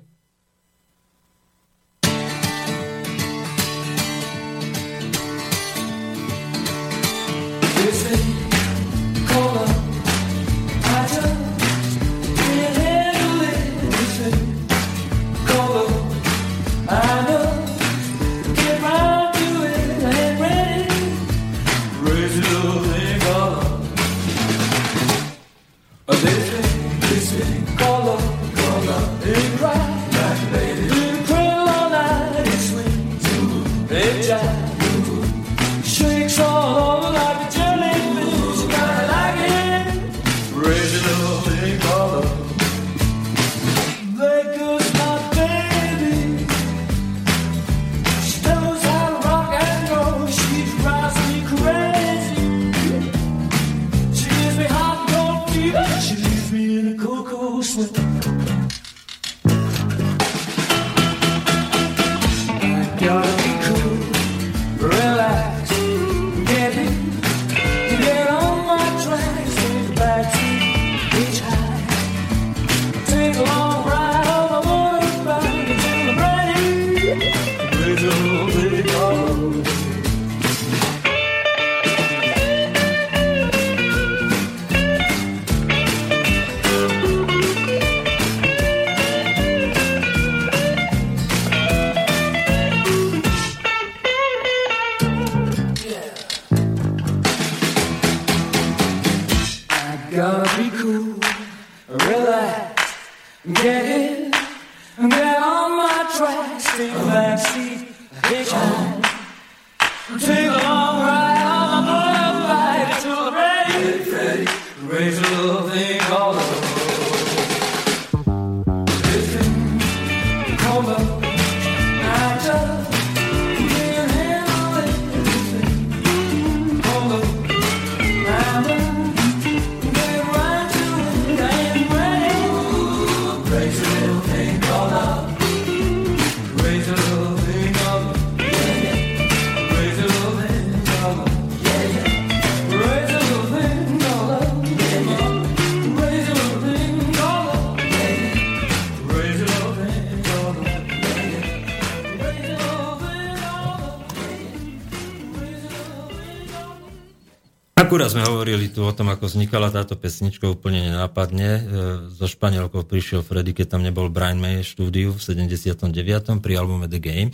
Akurát sme hovorili tu o tom, ako vznikala táto pesnička úplne nenápadne. E, zo Španielkou prišiel Freddy, keď tam nebol Brian May štúdiu v 79. pri albume The Game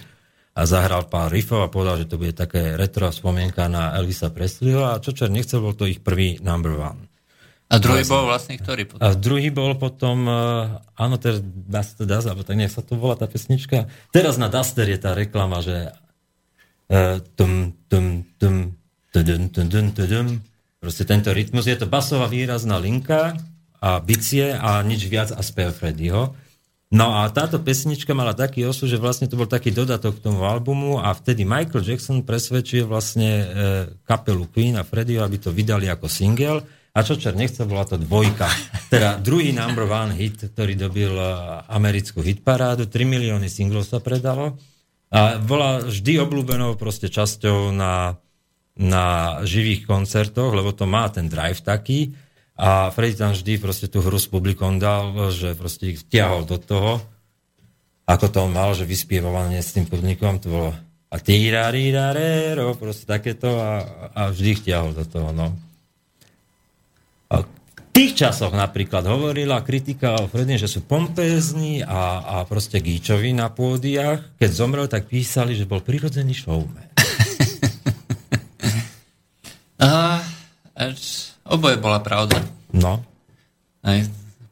a zahral pár riffov a povedal, že to bude také retro spomienka na Elvisa Presleyho a čo čo nechcel, bol to ich prvý number one. A druhý bol vlastne ktorý potom? A druhý bol potom, uh, áno, teraz Duster Does, alebo tak nech sa to volá tá pesnička. Teraz na Duster je tá reklama, že uh, tum, tum, tum, tudum, tudum, tudum, Proste tento rytmus, je to basová výrazná linka a bicie a nič viac a spev Freddyho. No a táto pesnička mala taký osud, že vlastne to bol taký dodatok k tomu albumu a vtedy Michael Jackson presvedčil vlastne e, kapelu Queen a Freddyho, aby to vydali ako single a čo čer nechce, bola to dvojka. Teda druhý number one hit, ktorý dobil e, americkú hitparádu, 3 milióny singlov sa predalo a bola vždy obľúbenou proste časťou na na živých koncertoch, lebo to má ten drive taký a Freddy tam vždy proste tú hru s publikom dal, že proste ich vtiahol do toho, ako to on mal, že vyspievovanie s tým publikom, to bolo a týrarirarero, proste takéto a, a vždy ich tiahol do toho, no. A v tých časoch napríklad hovorila kritika o Freddy, že sú pompézni a, a proste gíčoví na pódiach. Keď zomrel, tak písali, že bol prirodzený showman. Oboje bola pravda. No. Aj,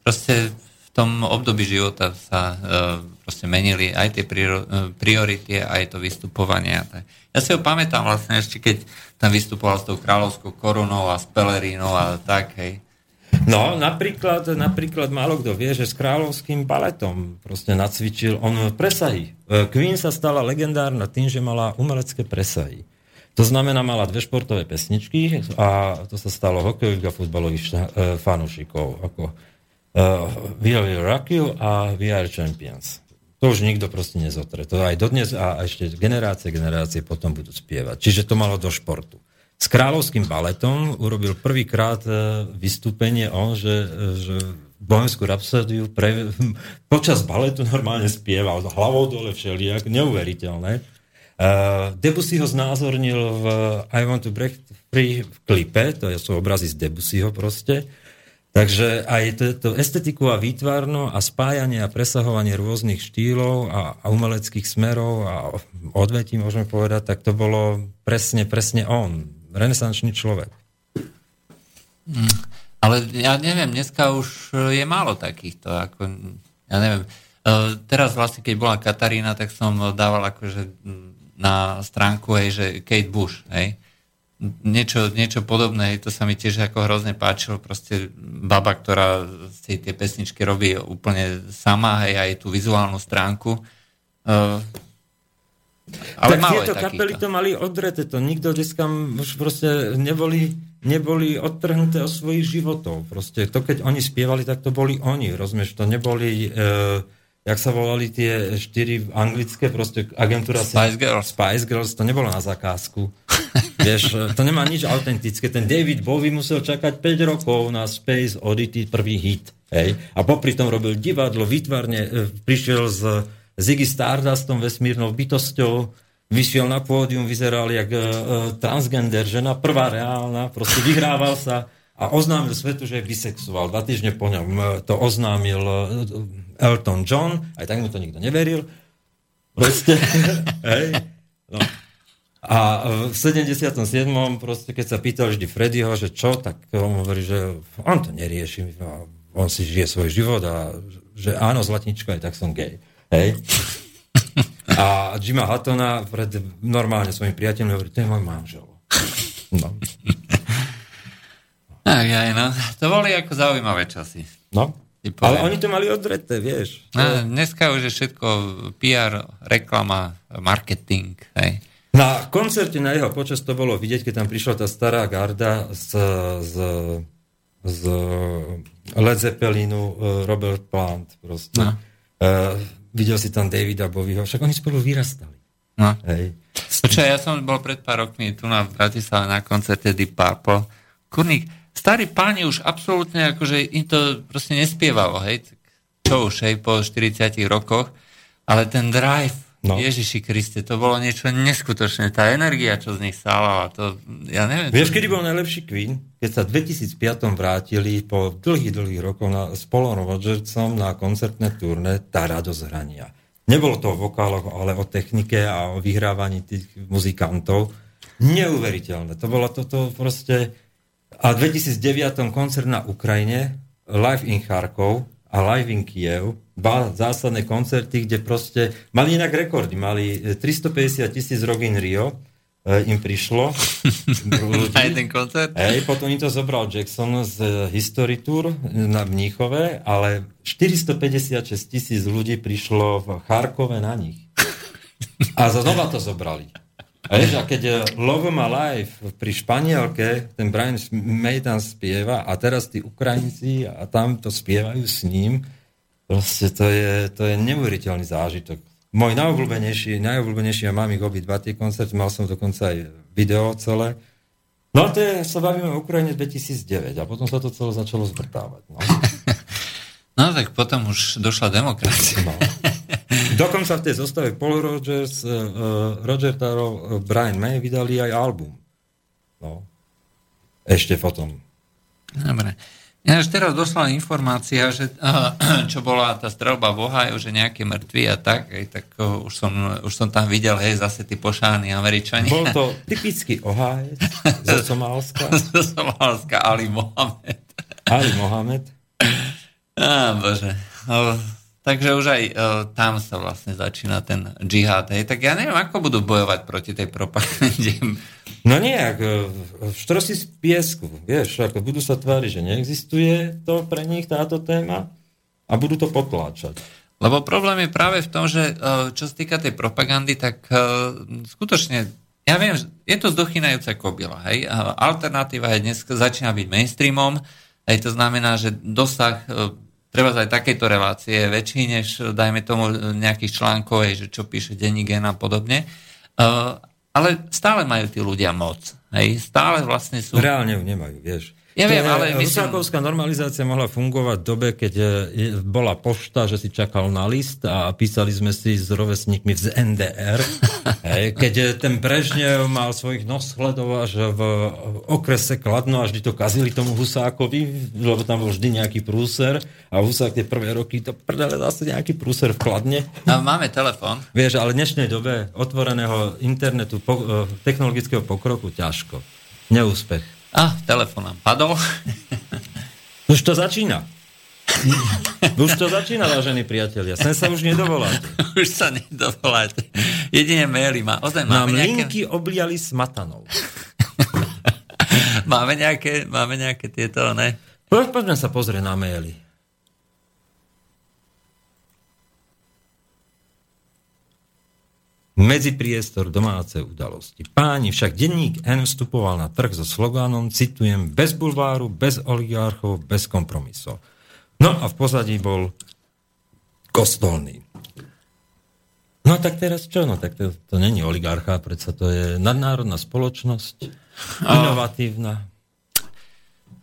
proste v tom období života sa uh, proste menili aj tie priority, aj to vystupovanie. Ja si ho pamätám vlastne ešte, keď tam vystupoval s tou kráľovskou korunou a s pelerínou a tak, hej. No, napríklad, napríklad málo kto vie, že s kráľovským baletom proste nacvičil on presahy. E, Queen sa stala legendárna tým, že mala umelecké presahy. To znamená, mala dve športové pesničky a to sa stalo hokejových a futbalových e, fanúšikov, ako uh, We Will Rock You a We Are Champions. To už nikto proste nezotre. To aj dodnes a ešte generácie, generácie potom budú spievať. Čiže to malo do športu s kráľovským baletom urobil prvýkrát e, vystúpenie on, že, e, že Bohemskú rapsodiu pre, počas baletu normálne spieval, hlavou dole všelijak, neuveriteľné. Uh, Debussy ho znázornil v I Want to Break v klipe, to sú obrazy z Debussyho proste. Takže aj to, estetiku a výtvarno a spájanie a presahovanie rôznych štýlov a, a umeleckých smerov a odvetí, môžeme povedať, tak to bolo presne, presne on renesančný človek. Mm, ale ja neviem, dneska už je málo takýchto. Ako, ja neviem. E, teraz vlastne, keď bola Katarína, tak som dával akože na stránku, hej, že Kate Bush, hej. Niečo, niečo podobné, hej, to sa mi tiež ako hrozne páčilo, proste baba, ktorá si tie pesničky robí úplne sama, hej, aj tú vizuálnu stránku. Uh, ale tak tieto kapely to mali odrete, to nikto dneska už proste neboli, neboli odtrhnuté od svojich životov. Proste to, keď oni spievali, tak to boli oni, rozumieš, to neboli... E, jak sa volali tie štyri anglické, proste agentúra... Spice Girls. Spice Girls, to nebolo na zakázku. Vieš, to nemá nič autentické. Ten David Bowie musel čakať 5 rokov na Space Oddity prvý hit. Hej? A popri tom robil divadlo, výtvarne, e, prišiel z Ziggy Stardustom, vesmírnou bytosťou, vyšiel na pódium, vyzeral jak uh, transgender žena, prvá reálna, proste vyhrával sa a oznámil svetu, že je bisexuál. Dva týždne po ňom to oznámil uh, Elton John, aj tak mu to nikto neveril. Proste, hej, no. A v 77. proste, keď sa pýtal vždy Freddyho, že čo, tak on hovorí, že on to nerieši, on si žije svoj život a že áno, zlatnička, aj tak som gay. Hej? A Jima Hattona pred normálne svojim priateľom hovorí, to je môj manžel. No. Aj, aj, no. To boli ako zaujímavé časy. No. Ale oni to mali odreté, vieš. No, dneska už je všetko PR, reklama, marketing. Hej. Na koncerte na jeho počas to bolo vidieť, keď tam prišla tá stará garda z, z, z Led Zeppelinu, uh, Robert Plant proste. No. Uh, videl si tam Davida Bovieho, však oni spolu vyrastali. No. Hej. Počkaj, ja som bol pred pár rokmi tu na Bratislave na koncerte Deep Purple. Kurník, starí páni už absolútne akože im to proste nespievalo, hej. Čo už, hej, po 40 rokoch. Ale ten drive No. Ježiši Kriste, to bolo niečo neskutočné. Tá energia, čo z nich sála, to ja neviem. Vieš, kedy bol najlepší Queen? Keď sa v 2005 vrátili po dlhých, dlhých rokoch na, s Paulom Rogersom na koncertné turné tá radosť hrania. Nebolo to o vokáloch, ale o technike a o vyhrávaní tých muzikantov. Neuveriteľné. To bolo toto proste... A v 2009 koncert na Ukrajine, live in Charkov a live in Kiev, dva zásadné koncerty, kde proste mali inak rekordy, mali 350 e, tisíc Rogin Rio, e, im prišlo. Aj ten koncert? Hej, potom im to zobral Jackson z e, History Tour na Mníchove, ale 456 tisíc ľudí prišlo v Charkove na nich. A znova to zobrali. A, vieš, a keď Love My Life pri Španielke, ten Brian May tam spieva a teraz tí Ukrajinci a tam to spievajú s ním, Proste to je, to je neuveriteľný zážitok. Môj najobľúbenejší, najobľúbenejší, ja mám ich dva tie koncerty, mal som dokonca aj video celé. No a to je, sa bavíme o Ukrajine 2009 a potom sa to celé začalo zvrtávať. No. no tak potom už došla demokracia. No. Dokonca v tej zostave Paul Rogers, uh, Roger Taro, uh, Brian May vydali aj album. No. Ešte potom. Dobre. Ináč teraz došla informácia, že čo bola tá strelba v Ohio, že nejaké mŕtvi a tak, aj, tak už, som, už som tam videl, hej, zase tí pošáni Američania. Bol to typický Ohajec zo Somálska. zo Somálska, Ali Mohamed. Ali Mohamed. Á, bože. Takže už aj o, tam sa vlastne začína ten džihad. Hej. Tak ja neviem, ako budú bojovať proti tej propagande. No nejak, štrosi z piesku, vieš, ako budú sa tváriť, že neexistuje to pre nich táto téma a budú to potláčať. Lebo problém je práve v tom, že čo sa týka tej propagandy, tak skutočne, ja viem, je to zdochynajúca kobila, hej. Alternatíva je dnes začína byť mainstreamom, hej, to znamená, že dosah treba aj takéto relácie je väčší, než dajme tomu nejakých článkov, že čo píše denní gen a podobne. Ale stále majú tí ľudia moc. Hej? Stále vlastne sú... Reálne ju nemajú, vieš. Ja viem, ale myslím... Rusákovská normalizácia mohla fungovať v dobe, keď bola pošta, že si čakal na list a písali sme si s rovesníkmi z NDR. Keď ten Brežnev mal svojich noshledov až v okrese Kladno, až to kazili tomu Husákovi, lebo tam bol vždy nejaký prúser a Husák tie prvé roky to prdele zase nejaký prúser v Kladne. A máme telefon. Vieš, ale v dnešnej dobe otvoreného internetu, po, e, technologického pokroku ťažko. Neúspech. A, telefon nám padol. Už to začína. Už to začína, vážení priatelia. Sem sa už nedovoláte. už sa nedovoláte. Jedine maily má. Ozaj, máme Nám nejaké... linky obliali smatanou. máme, nejaké, máme nejaké tieto, ne? Poďme sa pozrieť na maily. Medzipriestor domáce udalosti. Páni, však denník N vstupoval na trh so slogánom, citujem, bez bulváru, bez oligarchov, bez kompromisov. No a v pozadí bol kostolný. No tak teraz čo? No tak to, to není oligarcha, predsa to je nadnárodná spoločnosť, inovatívna.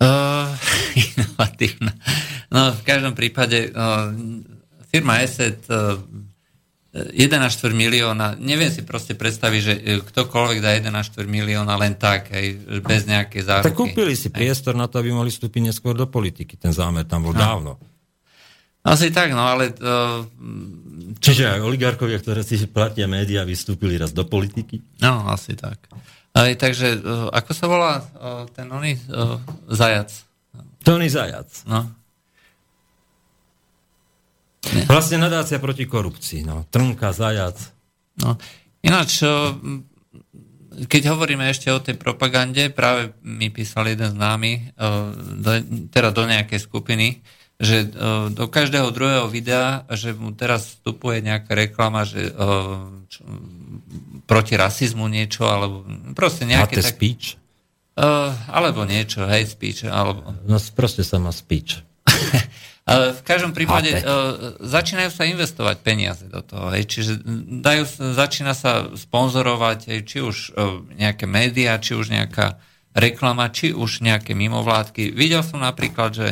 Uh, inovatívna. No v každom prípade uh, firma ESET uh, 1,4 milióna, neviem si proste predstaviť, že e, ktokoľvek dá 1,4 milióna len tak, aj bez nejakej záruky. Tak kúpili si priestor na to, aby mohli vstúpiť neskôr do politiky. Ten zámer tam bol no. dávno. Asi tak, no ale... Uh, Čiže aj oligarchovia, ktoré si platia médiá, vystúpili raz do politiky? No, asi tak. Aj, takže, ako sa volá ten oný zajac? Tony Zajac. No. Vlastne nadácia proti korupcii. No. Trnka, zajac. No. Ináč, keď hovoríme ešte o tej propagande, práve mi písal jeden z námi, do, teda do nejakej skupiny, že do každého druhého videa, že mu teraz vstupuje nejaká reklama, že čo, proti rasizmu niečo, alebo proste nejaké... tak, speech? Uh, alebo niečo, hate speech, alebo... No proste sa má speech. v každom prípade uh, začínajú sa investovať peniaze do toho. Hej. Čiže dajú, začína sa sponzorovať hej, či už uh, nejaké médiá, či už nejaká reklama, či už nejaké mimovládky. Videl som napríklad, že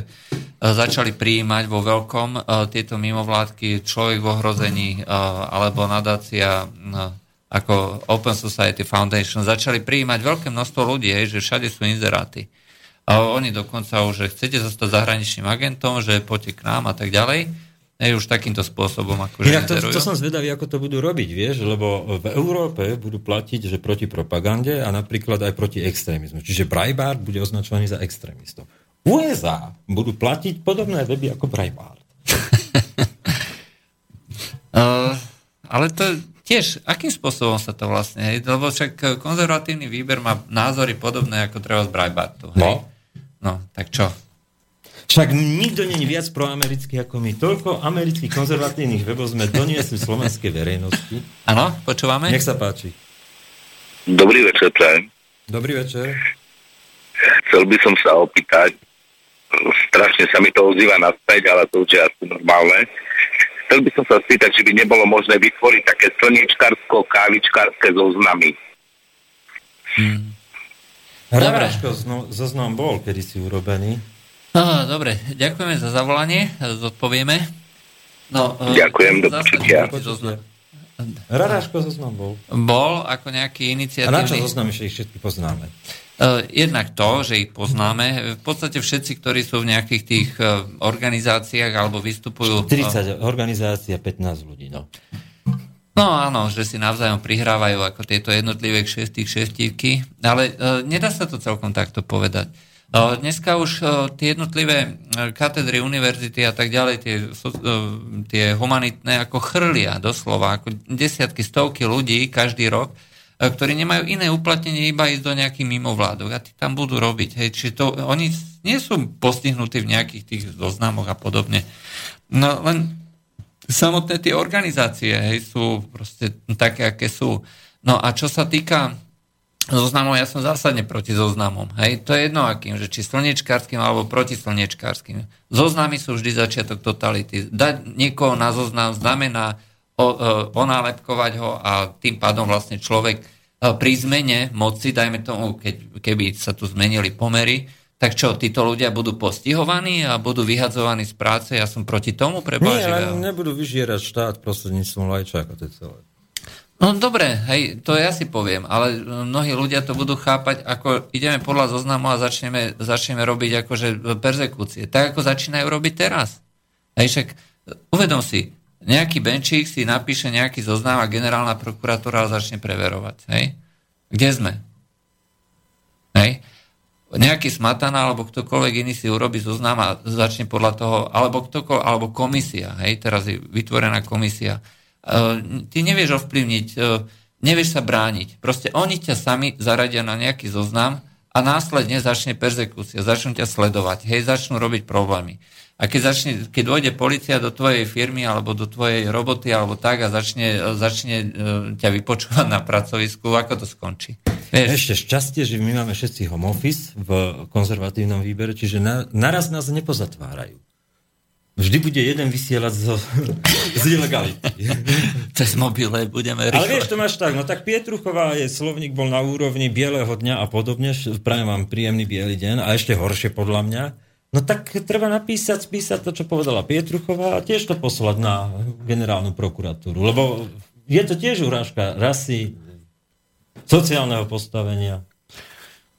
začali prijímať vo veľkom tieto mimovládky Človek v ohrození alebo nadácia ako Open Society Foundation. Začali prijímať veľké množstvo ľudí, hej, že všade sú inzeráty. A oni dokonca už, že chcete sa stať zahraničným agentom, že poďte k nám a tak ďalej. Je už takýmto spôsobom, ako Inak to, to som zvedavý, ako to budú robiť, vieš, lebo v Európe budú platiť, že proti propagande a napríklad aj proti extrémizmu. Čiže Breitbart bude označovaný za extrémistov. USA budú platiť podobné weby ako Breitbart. uh, ale to tiež, akým spôsobom sa to vlastne, hej? lebo však konzervatívny výber má názory podobné ako treba z Breitbartu. Hej? No. No, tak čo? Však nikto není viac proamerický ako my. Toľko amerických konzervatívnych webov sme doniesli slovenskej verejnosti. Áno, počúvame? Nech sa páči. Dobrý večer, prajem. Dobrý večer. Chcel by som sa opýtať, strašne sa mi to ozýva naspäť, ale to už je asi normálne. Chcel by som sa spýtať, či by nebolo možné vytvoriť také slniečkarsko-kávičkárske zoznamy. Hmm. Hráčko zoznam bol kedy si urobený. Aha, dobre, ďakujeme za zavolanie, zodpovieme. No, e, Ďakujem, do počutia. Raráško zoznam bol. Bol ako nejaký iniciatívny... A na čo zoznam ešte ich všetky poznáme? jednak to, že ich poznáme. V podstate všetci, ktorí sú v nejakých tých organizáciách alebo vystupujú... 40 organizácií a 15 ľudí, no. No áno, že si navzájom prihrávajú ako tieto jednotlivé kšesty, kšestívky, ale e, nedá sa to celkom takto povedať. E, dneska už e, tie jednotlivé e, katedry, univerzity a tak ďalej, tie, e, tie humanitné ako chrlia doslova, ako desiatky, stovky ľudí každý rok, e, ktorí nemajú iné uplatnenie, iba ísť do nejakých mimovládok a tí tam budú robiť. Hej. Čiže to, oni nie sú postihnutí v nejakých tých zoznamoch a podobne. No len samotné tie organizácie hej, sú proste také, aké sú. No a čo sa týka zoznamov, ja som zásadne proti zoznamom. Hej, to je jedno akým, že či slnečkárským alebo proti slnečkárským. Zoznamy sú vždy začiatok totality. Dať niekoho na zoznam znamená o, o, onálepkovať ho a tým pádom vlastne človek e, pri zmene moci, dajme tomu, keď, keby sa tu zmenili pomery, tak čo, títo ľudia budú postihovaní a budú vyhadzovaní z práce? Ja som proti tomu prebaživého. Nie, ale nebudú vyžierať štát prostredníctvom lajčáka, to je celé. No dobre, hej, to ja si poviem, ale mnohí ľudia to budú chápať, ako ideme podľa zoznamu a začneme, začneme robiť akože persekúcie. Tak ako začínajú robiť teraz. Hej, však uvedom si, nejaký benčík si napíše nejaký zoznam a generálna prokuratúra začne preverovať. Hej? Kde sme? Hej? Nejaký smatana alebo ktokoľvek iný si urobí zoznam a začne podľa toho, alebo ktokoľvek, alebo komisia, hej, teraz je vytvorená komisia. Uh, ty nevieš ovplyvniť, uh, nevieš sa brániť. Proste oni ťa sami zaradia na nejaký zoznam a následne začne perzekúcia, začnú ťa sledovať, hej, začnú robiť problémy. A keď, začne, keď dojde policia do tvojej firmy alebo do tvojej roboty alebo tak a začne, začne uh, ťa vypočúvať na pracovisku, ako to skončí? Ešte šťastie, že my máme všetci home office v konzervatívnom výbere, čiže na, naraz nás nepozatvárajú. Vždy bude jeden vysielať z, z ilegality. Cez mobile budeme rýchlo. Ale vieš, to máš tak, no tak Pietruchová je, slovník bol na úrovni bieleho dňa a podobne, prajem vám príjemný biely deň a ešte horšie podľa mňa. No tak treba napísať, spísať to, čo povedala Pietruchová a tiež to poslať na generálnu prokuratúru, lebo je to tiež urážka rasy, sociálneho postavenia.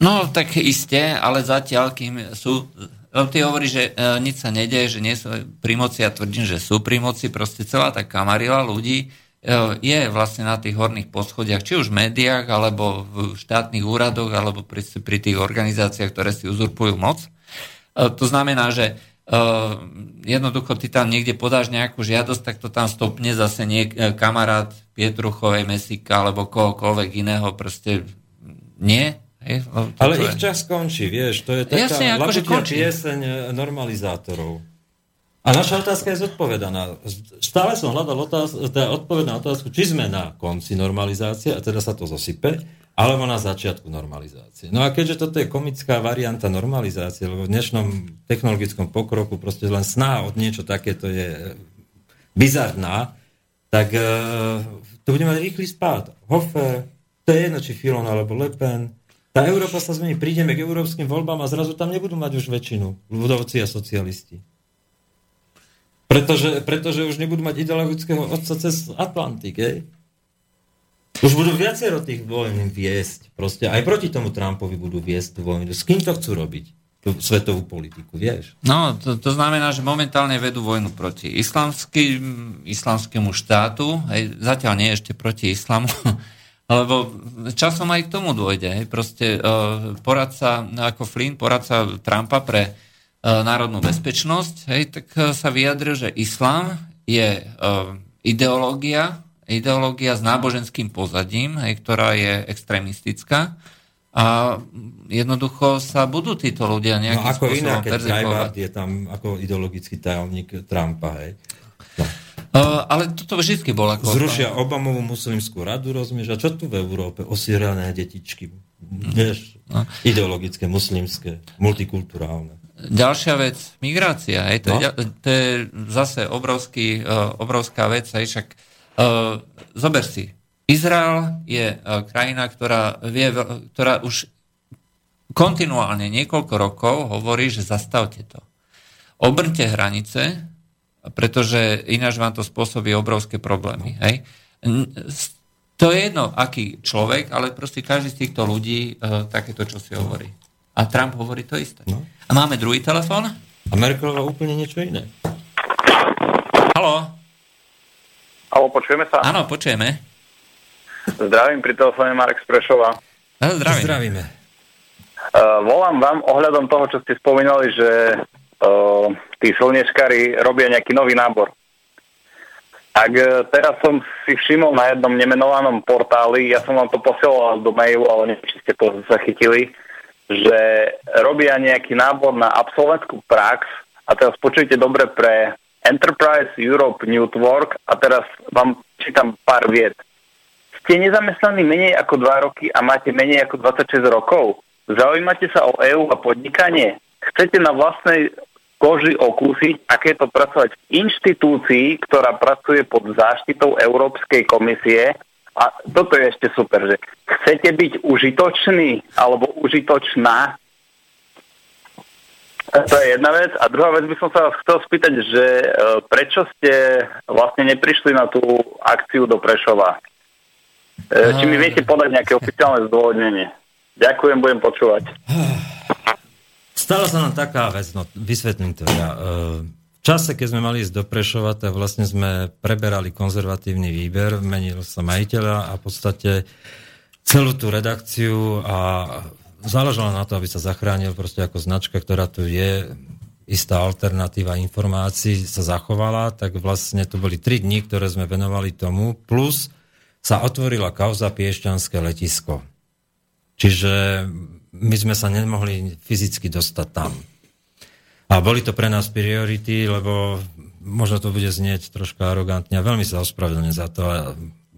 No, tak isté, ale zatiaľ, kým sú... Ty hovoríš, že e, nič sa nedeje, že nie sú pri moci, ja tvrdím, že sú pri moci, proste celá tá kamarila ľudí e, je vlastne na tých horných poschodiach, či už v médiách, alebo v štátnych úradoch, alebo pri, pri tých organizáciách, ktoré si uzurpujú moc. E, to znamená, že Uh, jednoducho ty tam niekde podáš nejakú žiadosť, tak to tam stopne zase niek- e, kamarát Pietruchovej, Mesika alebo kohokoľvek iného, proste nie. Hej, Ale ich čas končí, vieš, to je taká Jasne, akože končí. pieseň e, normalizátorov. A naša otázka je zodpovedaná. Stále som hľadal otáz- teda odpoveď na otázku, či sme na konci normalizácie, a teda sa to zosype, alebo na začiatku normalizácie. No a keďže toto je komická varianta normalizácie, lebo v dnešnom technologickom pokroku proste len sná od niečo takéto je e, bizarná, tak uh, to bude mať rýchly spád. Hofer, to je jedno, či Filon alebo Le Pen. Tá Európa sa zmení, prídeme k európskym voľbám a zrazu tam nebudú mať už väčšinu ľudovci a socialisti. Pretože, pretože už nebudú mať ideologického otca cez Atlantik, hej? Už budú viacero tých vojen viesť. Proste aj proti tomu Trumpovi budú viesť tú vojnu. S kým to chcú robiť? Tú svetovú politiku, vieš? No, to, to znamená, že momentálne vedú vojnu proti islamský, islamskému štátu. Hej, zatiaľ nie ešte proti islamu, lebo časom aj k tomu dôjde. Hej, proste uh, poradca, ako Flynn, poradca Trumpa pre uh, národnú bezpečnosť, hej, tak uh, sa vyjadril, že islám je ideológia, ideológia s náboženským pozadím, hej, ktorá je extrémistická a jednoducho sa budú títo ľudia nejakým no, ako spôsobom perzekovať. je tam ako ideologický tajomník Trumpa, hej. No. Uh, ale toto vždy bol ako... Zrušia Obamovú muslimskú radu, rozumieš? A čo tu v Európe? Osierané detičky. Mm. Vieš? No. Ideologické, muslimské, multikulturálne. Ďalšia vec, migrácia. Hej, to, no? je, to je zase obrovský, uh, obrovská vec. Hej, však Uh, zober si, Izrael je uh, krajina, ktorá, vie, ktorá už kontinuálne niekoľko rokov hovorí, že zastavte to. Obrňte hranice, pretože ináč vám to spôsobí obrovské problémy. Hej? To je jedno, aký človek, ale proste každý z týchto ľudí uh, takéto čo si hovorí. A Trump hovorí to isté. No. A máme druhý telefón? A Merkelová úplne niečo iné. Halo? Halo, počujeme sa? Áno, počujeme. Zdravím, pri telefóne Marek Sprešova. Zdravím. Zdravíme. Uh, volám vám ohľadom toho, čo ste spomínali, že uh, tí slnečkári robia nejaký nový nábor. Tak uh, teraz som si všimol na jednom nemenovanom portáli, ja som vám to posielal do mailu, ale neviem, či ste to zachytili, že robia nejaký nábor na absolventskú prax a teraz počujte dobre pre Enterprise Europe Network a teraz vám čítam pár vied. Ste nezamestnaní menej ako 2 roky a máte menej ako 26 rokov. Zaujímate sa o EÚ a podnikanie? Chcete na vlastnej koži okúsiť, aké to pracovať v inštitúcii, ktorá pracuje pod záštitou Európskej komisie. A toto je ešte super, že chcete byť užitočný alebo užitočná to je jedna vec. A druhá vec by som sa vás chcel spýtať, že e, prečo ste vlastne neprišli na tú akciu do Prešova? E, či mi viete podať nejaké oficiálne zdôvodnenie? Ďakujem, budem počúvať. Stala sa nám taká vec, no vysvetlím to ja. E, v čase, keď sme mali ísť do Prešova, tak vlastne sme preberali konzervatívny výber, menil sa majiteľa a v podstate celú tú redakciu a záležalo na to, aby sa zachránil proste ako značka, ktorá tu je, istá alternatíva informácií sa zachovala, tak vlastne to boli tri dni, ktoré sme venovali tomu, plus sa otvorila kauza Piešťanské letisko. Čiže my sme sa nemohli fyzicky dostať tam. A boli to pre nás priority, lebo možno to bude znieť troška arogantne a veľmi sa ospravedlňujem za to.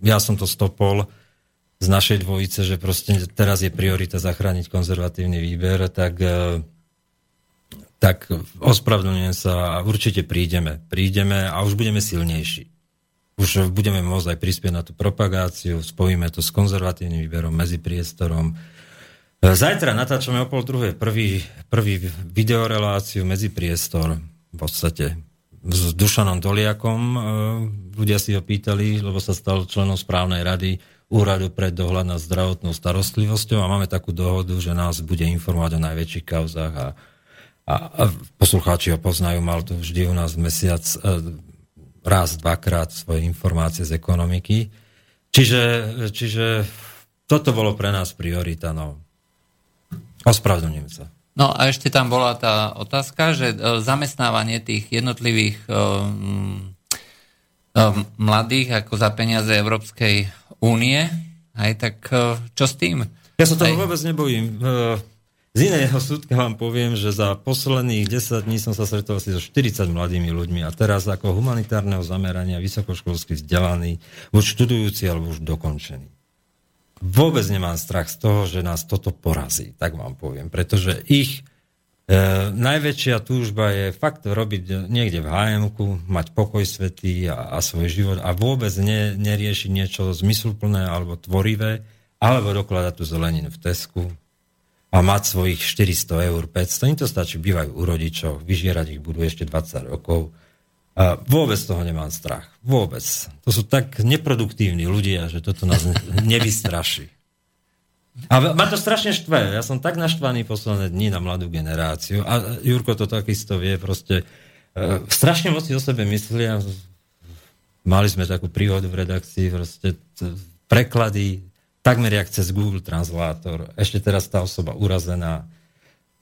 Ja som to stopol, z našej dvojice, že proste teraz je priorita zachrániť konzervatívny výber, tak, e, tak ospravedlňujem sa a určite prídeme. Prídeme a už budeme silnejší. Už budeme môcť aj prispieť na tú propagáciu, spojíme to s konzervatívnym výberom, medzi priestorom. E, zajtra natáčame o pol prvý, prvý videoreláciu medzi priestor v podstate s Dušanom Doliakom. E, ľudia si ho pýtali, lebo sa stal členom správnej rady úradu pre dohľad nad zdravotnou starostlivosťou a máme takú dohodu, že nás bude informovať o najväčších kauzách a, a, a poslucháči ho poznajú, mal to vždy u nás mesiac e, raz, dvakrát svoje informácie z ekonomiky. Čiže, čiže toto bolo pre nás priorita. No. Ospravedlňujem sa. No a ešte tam bola tá otázka, že e, zamestnávanie tých jednotlivých um, um, mladých ako za peniaze Európskej únie, aj tak čo s tým? Ja sa toho aj... vôbec nebojím. Z iného súdka vám poviem, že za posledných 10 dní som sa stretol asi so 40 mladými ľuďmi a teraz ako humanitárneho zamerania vysokoškolsky vzdelaný, buď študujúci alebo už dokončený. Vôbec nemám strach z toho, že nás toto porazí, tak vám poviem, pretože ich E, najväčšia túžba je fakt robiť niekde v hm mať pokoj svetý a, a svoj život a vôbec ne, neriešiť niečo zmysluplné alebo tvorivé, alebo dokladať tú zeleninu v Tesku a mať svojich 400 eur, 500. Im to stačí, bývajú u rodičov, vyžierať ich budú ešte 20 rokov. A vôbec toho nemám strach. Vôbec. To sú tak neproduktívni ľudia, že toto nás nevystraší. A ma to strašne štve. Ja som tak naštvaný posledné dni na mladú generáciu. A Jurko to takisto vie. Proste e, strašne moc si o sebe myslia. Mali sme takú príhodu v redakcii. Proste t- preklady takmer jak cez Google Translátor. Ešte teraz tá osoba urazená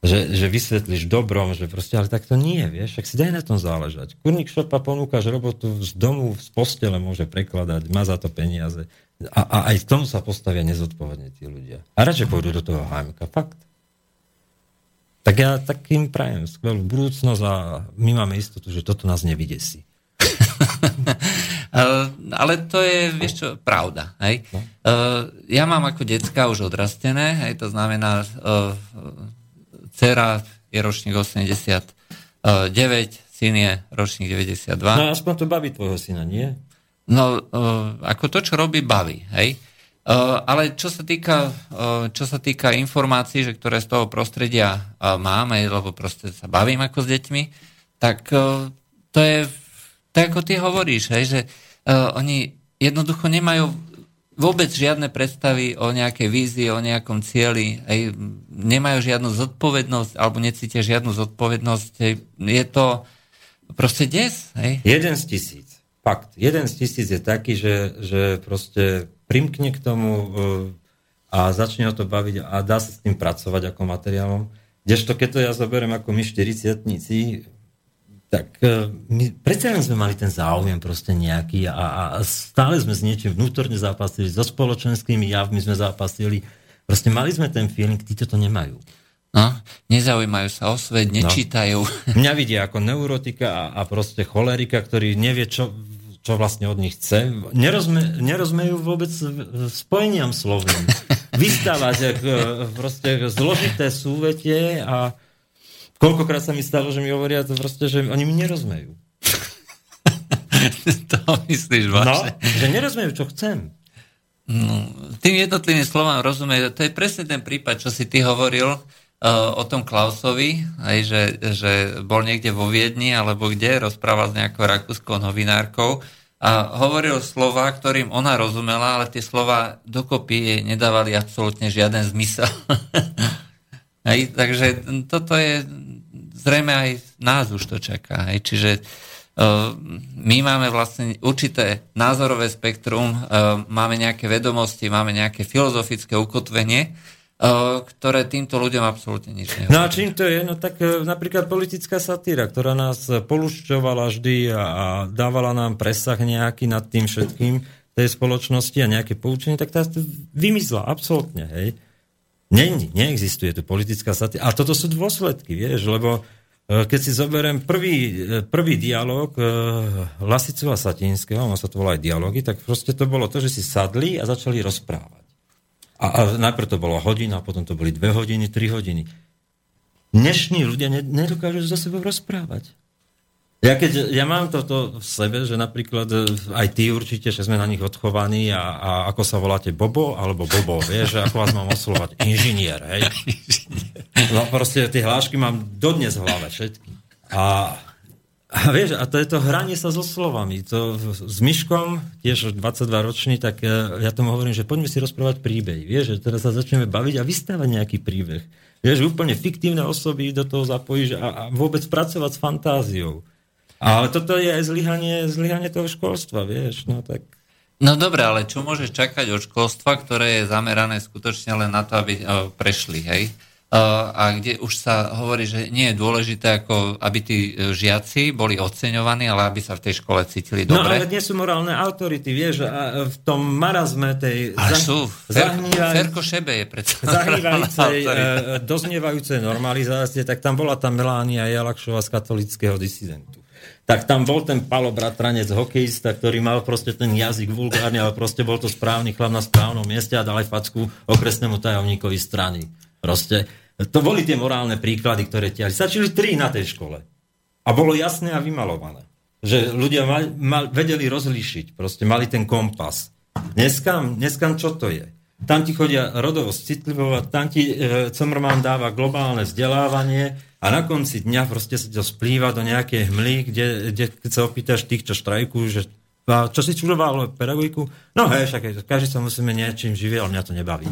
že, že vysvetlíš dobrom, že proste, ale tak to nie, vieš, ak si daj na tom záležať. Kurník šopa ponúkaš robotu z domu, z postele môže prekladať, má za to peniaze. A, a aj k tomu sa postavia nezodpovedne tí ľudia. A radšej pôjdu do toho HMK, fakt. Tak ja takým prajem skvelú budúcnosť a my máme istotu, že toto nás nevydesí. ale to je, vieš čo, pravda. Hej? No. Ja mám ako decka už odrastené, hej, to znamená, dcera je ročník 89, syn je ročník 92. No aspoň to baví tvojho syna, nie? No, ako to, čo robí, baví, hej? Ale čo sa, týka, čo sa týka informácií, že ktoré z toho prostredia máme, lebo proste sa bavím ako s deťmi, tak to je, je ako ty hovoríš, hej, že oni jednoducho nemajú vôbec žiadne predstavy o nejakej vízii, o nejakom cieli, hej, nemajú žiadnu zodpovednosť alebo necítia žiadnu zodpovednosť. Je to proste des. Hej. Jeden z tisíc. Fakt. Jeden z tisíc je taký, že, že proste primkne k tomu e, a začne ho to baviť a dá sa s tým pracovať ako materiálom. Kdežto keď to ja zoberiem ako my 40 tak e, my predsa len sme mali ten záujem proste nejaký a, a stále sme s niečím vnútorne zápasili, so spoločenskými javmi sme zápasili. Proste mali sme ten feeling, títo to nemajú. No, nezaujímajú sa o svet, no. nečítajú. No. Mňa vidia ako neurotika a, a proste cholerika, ktorý nevie, čo, čo vlastne od nich chce. Nerozme, nerozmejú vôbec spojeniam slovným. Vystávať e, proste zložité súvetie a koľkokrát sa mi stalo, že mi hovoria to proste, že oni mi nerozmejú. to myslíš vážne? No, že nerozmejú, čo chcem. No, tým jednotlivým slovám rozumie, to je presne ten prípad, čo si ty hovoril uh, o tom Klausovi, aj že, že bol niekde vo Viedni alebo kde, rozprával s nejakou rakúskou novinárkou a hovoril slova, ktorým ona rozumela, ale tie slova dokopy jej nedávali absolútne žiaden zmysel. hej, takže toto je zrejme aj nás už to čaká. Hej, čiže uh, my máme vlastne určité názorové spektrum, uh, máme nejaké vedomosti, máme nejaké filozofické ukotvenie, ktoré týmto ľuďom absolútne nič nehovorí. No a čím to je? No tak e, napríklad politická satíra, ktorá nás polušťovala vždy a, dávala nám presah nejaký nad tým všetkým tej spoločnosti a nejaké poučenie, tak tá vymysla absolútne, hej. Není, neexistuje tu politická satíra. A toto sú dôsledky, vieš, lebo e, keď si zoberiem prvý, e, prvý dialog Lasicu a Satinského, ono sa to volá aj dialógy, tak proste to bolo to, že si sadli a začali rozprávať. A, a najprv to bola hodina, potom to boli dve hodiny, tri hodiny. Dnešní ľudia ne, nedokážu za sebou rozprávať. Ja, keď, ja mám toto v sebe, že napríklad e, aj ty určite, že sme na nich odchovaní a, a ako sa voláte Bobo alebo Bobo, vieš, ako vás mám oslovať? Inžinier, hej? No proste tie hlášky mám dodnes v hlave všetky. A a vieš, a to je to hranie sa so slovami. To s Myškom, tiež 22 ročný, tak e, ja tomu hovorím, že poďme si rozprávať príbeh. Vieš, že teraz sa začneme baviť a vystávať nejaký príbeh. Vieš, úplne fiktívne osoby do toho zapojíš a, a vôbec pracovať s fantáziou. Ale toto je aj zlyhanie, zlyhanie toho školstva, vieš, no tak... No dobre, ale čo môžeš čakať od školstva, ktoré je zamerané skutočne len na to, aby e, prešli, hej? a kde už sa hovorí, že nie je dôležité, ako aby tí e, žiaci boli oceňovaní, ale aby sa v tej škole cítili no, dobre. No ale nie sú morálne autority, vieš, a v tom marazme tej... Ale sú. Zahnívaj... Ferko Šebe je predsa. Zahnívajúcej, e, doznievajúcej normalizácie, tak tam bola tá Melánia Jalakšova z katolického disidentu tak tam bol ten Palo Bratranec, hokejista, ktorý mal proste ten jazyk vulgárny, ale proste bol to správny chlap na správnom mieste a dal aj facku okresnému tajomníkovi strany. Proste to boli tie morálne príklady, ktoré ťa... Stačili tri na tej škole. A bolo jasné a vymalované. Že ľudia mal, mal, vedeli rozlíšiť. Proste mali ten kompas. Dneska, dneska čo to je? Tam ti chodia rodovo citlivovať, tam ti e, Comrman dáva globálne vzdelávanie a na konci dňa proste sa to splýva do nejakej hmly, kde, kde keď sa opýtaš tých, čo štrajkujú, že a čo si čudoval pedagogiku? No hej, však každý sa musíme niečím živieť, ale mňa to nebaví.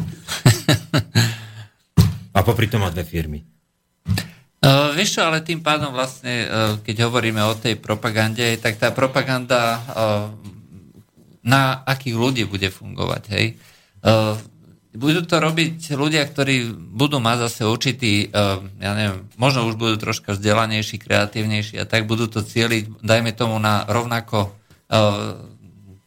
A popri tom má dve firmy. Uh, vieš čo, ale tým pádom vlastne, uh, keď hovoríme o tej propagande, tak tá propaganda uh, na akých ľudí bude fungovať, hej? Uh, budú to robiť ľudia, ktorí budú mať zase určitý, uh, ja neviem, možno už budú troška vzdelanejší, kreatívnejší a tak budú to cieliť, dajme tomu, na rovnako uh,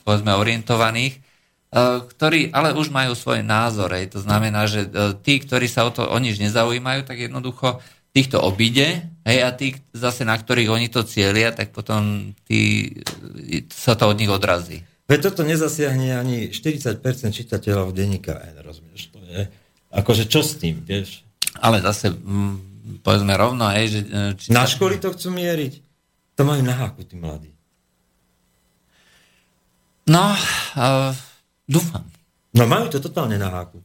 povedzme orientovaných, E, ktorí ale už majú svoj názor. Ej. To znamená, že tí, ktorí sa o to o nič nezaujímajú, tak jednoducho týchto obide, hej, a tí zase, na ktorých oni to cieľia, tak potom tí, sa to od nich odrazí. Veď toto nezasiahne ani 40% čitateľov denníka N, rozumieš? To je, akože čo s tým, vieš? Ale zase, m, povedzme rovno, hej, že... E, čita... Na školy to chcú mieriť. To majú na háku, tí mladí. No, uh, Dúfam. No majú to totálne na háku.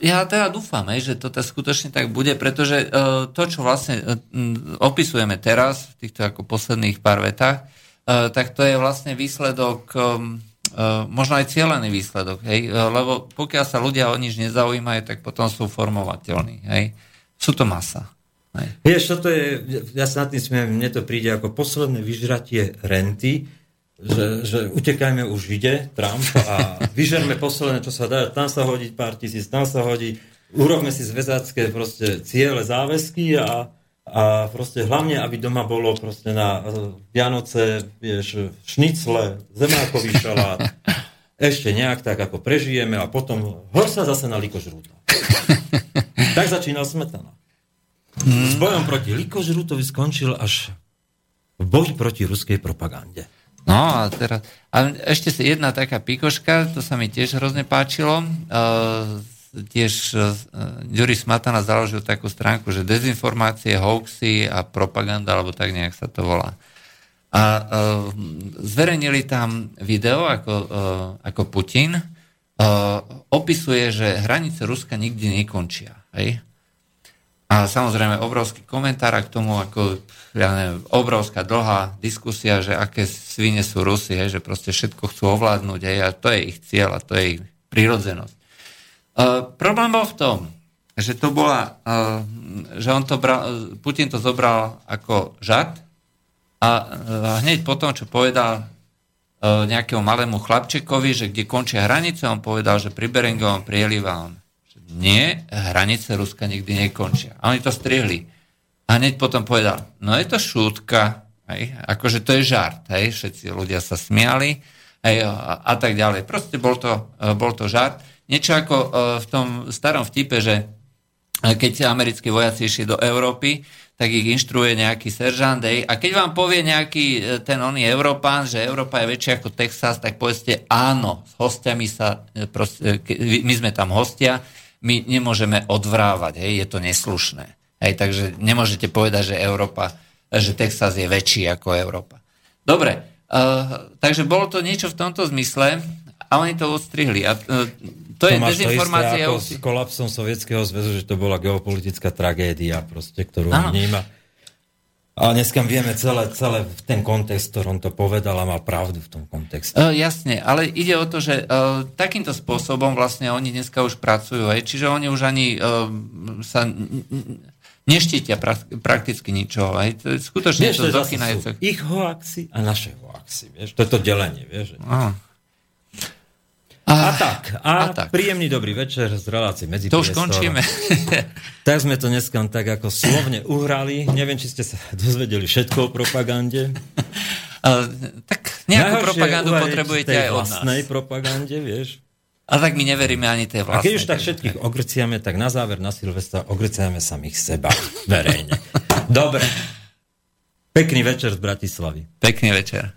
Ja teda dúfam, že to teda skutočne tak bude, pretože to, čo vlastne opisujeme teraz, v týchto ako posledných pár vetách, tak to je vlastne výsledok možno aj cieľený výsledok, hej? lebo pokiaľ sa ľudia o nič nezaujímajú, tak potom sú formovateľní. Hej? Sú to masa. Hej. Vieš, toto je, ja sa nad tým smiem, mne to príde ako posledné vyžratie renty, že, že utekajme už ide Trump a vyžerme posledné, čo sa dá, tam sa hodí pár tisíc, tam sa hodí, urobme si zväzácké proste ciele, záväzky a, a proste hlavne, aby doma bolo proste na e, Vianoce, vieš, šnicle, zemákový šalát, ešte nejak tak, ako prežijeme a potom hor sa zase na likožrúta. tak začínal Smetana. S bojom proti likožrútovi skončil až v boji proti ruskej propagande. No a teraz, a ešte jedna taká pikoška, to sa mi tiež hrozne páčilo. Uh, tiež uh, Juri Smatana založil takú stránku, že dezinformácie, hoaxy a propaganda, alebo tak nejak sa to volá. A uh, zverejnili tam video, ako, uh, ako Putin opisuje, že hranice Ruska nikdy nekončia. Hej? A samozrejme obrovský komentár k tomu, ako ja neviem, obrovská dlhá diskusia, že aké svine sú Rusy, hej, že proste všetko chcú ovládnuť hej, a to je ich cieľ a to je ich prírodzenosť. Uh, problém bol v tom, že to bola, uh, že on to bral, Putin to zobral ako žart a uh, hneď potom, čo povedal uh, nejakému malému chlapčekovi, že kde končia hranice, on povedal, že pri Berengovom prieliva on nie, hranice Ruska nikdy nekončia. A oni to strihli. A hneď potom povedal, no je to šútka, hej, akože to je žart, hej, všetci ľudia sa smiali hej, a, a tak ďalej. Proste bol to, e, bol to žart. Niečo ako uh, v tom starom vtipe, že e, keď americkí vojaci išli do Európy, tak ich inštruuje nejaký seržant, a keď vám povie nejaký ten oný Európán, že Európa je väčšia ako Texas, tak povedzte áno, s hostiami sa, proste, my sme tam hostia, my nemôžeme odvrávať, hej, je to neslušné. Hej, takže nemôžete povedať, že Európa, že Texas je väčší ako Európa. Dobre, uh, takže bolo to niečo v tomto zmysle a oni to odstrihli. A, uh, to, je dezinformácia. To s kolapsom Sovietskeho zväzu, že to bola geopolitická tragédia, proste, ktorú ano. vníma. A dneska vieme celé, celé ten kontext, ktorom to povedal a mal pravdu v tom kontexte. Uh, jasne, ale ide o to, že uh, takýmto spôsobom vlastne oni dneska už pracujú, aj, čiže oni už ani uh, sa neštítia pra, prakticky ničoho. Aj. To je skutočne vieš, to, to Ich hoaxi a naše hoaxi, vieš, to je to delenie, vieš. Aha. A, a tak, a, a tak. príjemný dobrý večer z relácie medzi To už končíme. tak sme to dneska tak ako slovne uhrali. Neviem, či ste sa dozvedeli všetko o propagande. A, tak nejakú Najhoršie propagandu potrebujete aj od nás. propagande, vieš. A tak my neveríme ani tej vlastnej. A keď už tak všetkých ogrciame, tak na záver na Silvestra ogrciame samých seba verejne. Dobre. Pekný večer z Bratislavy. Pekný večer.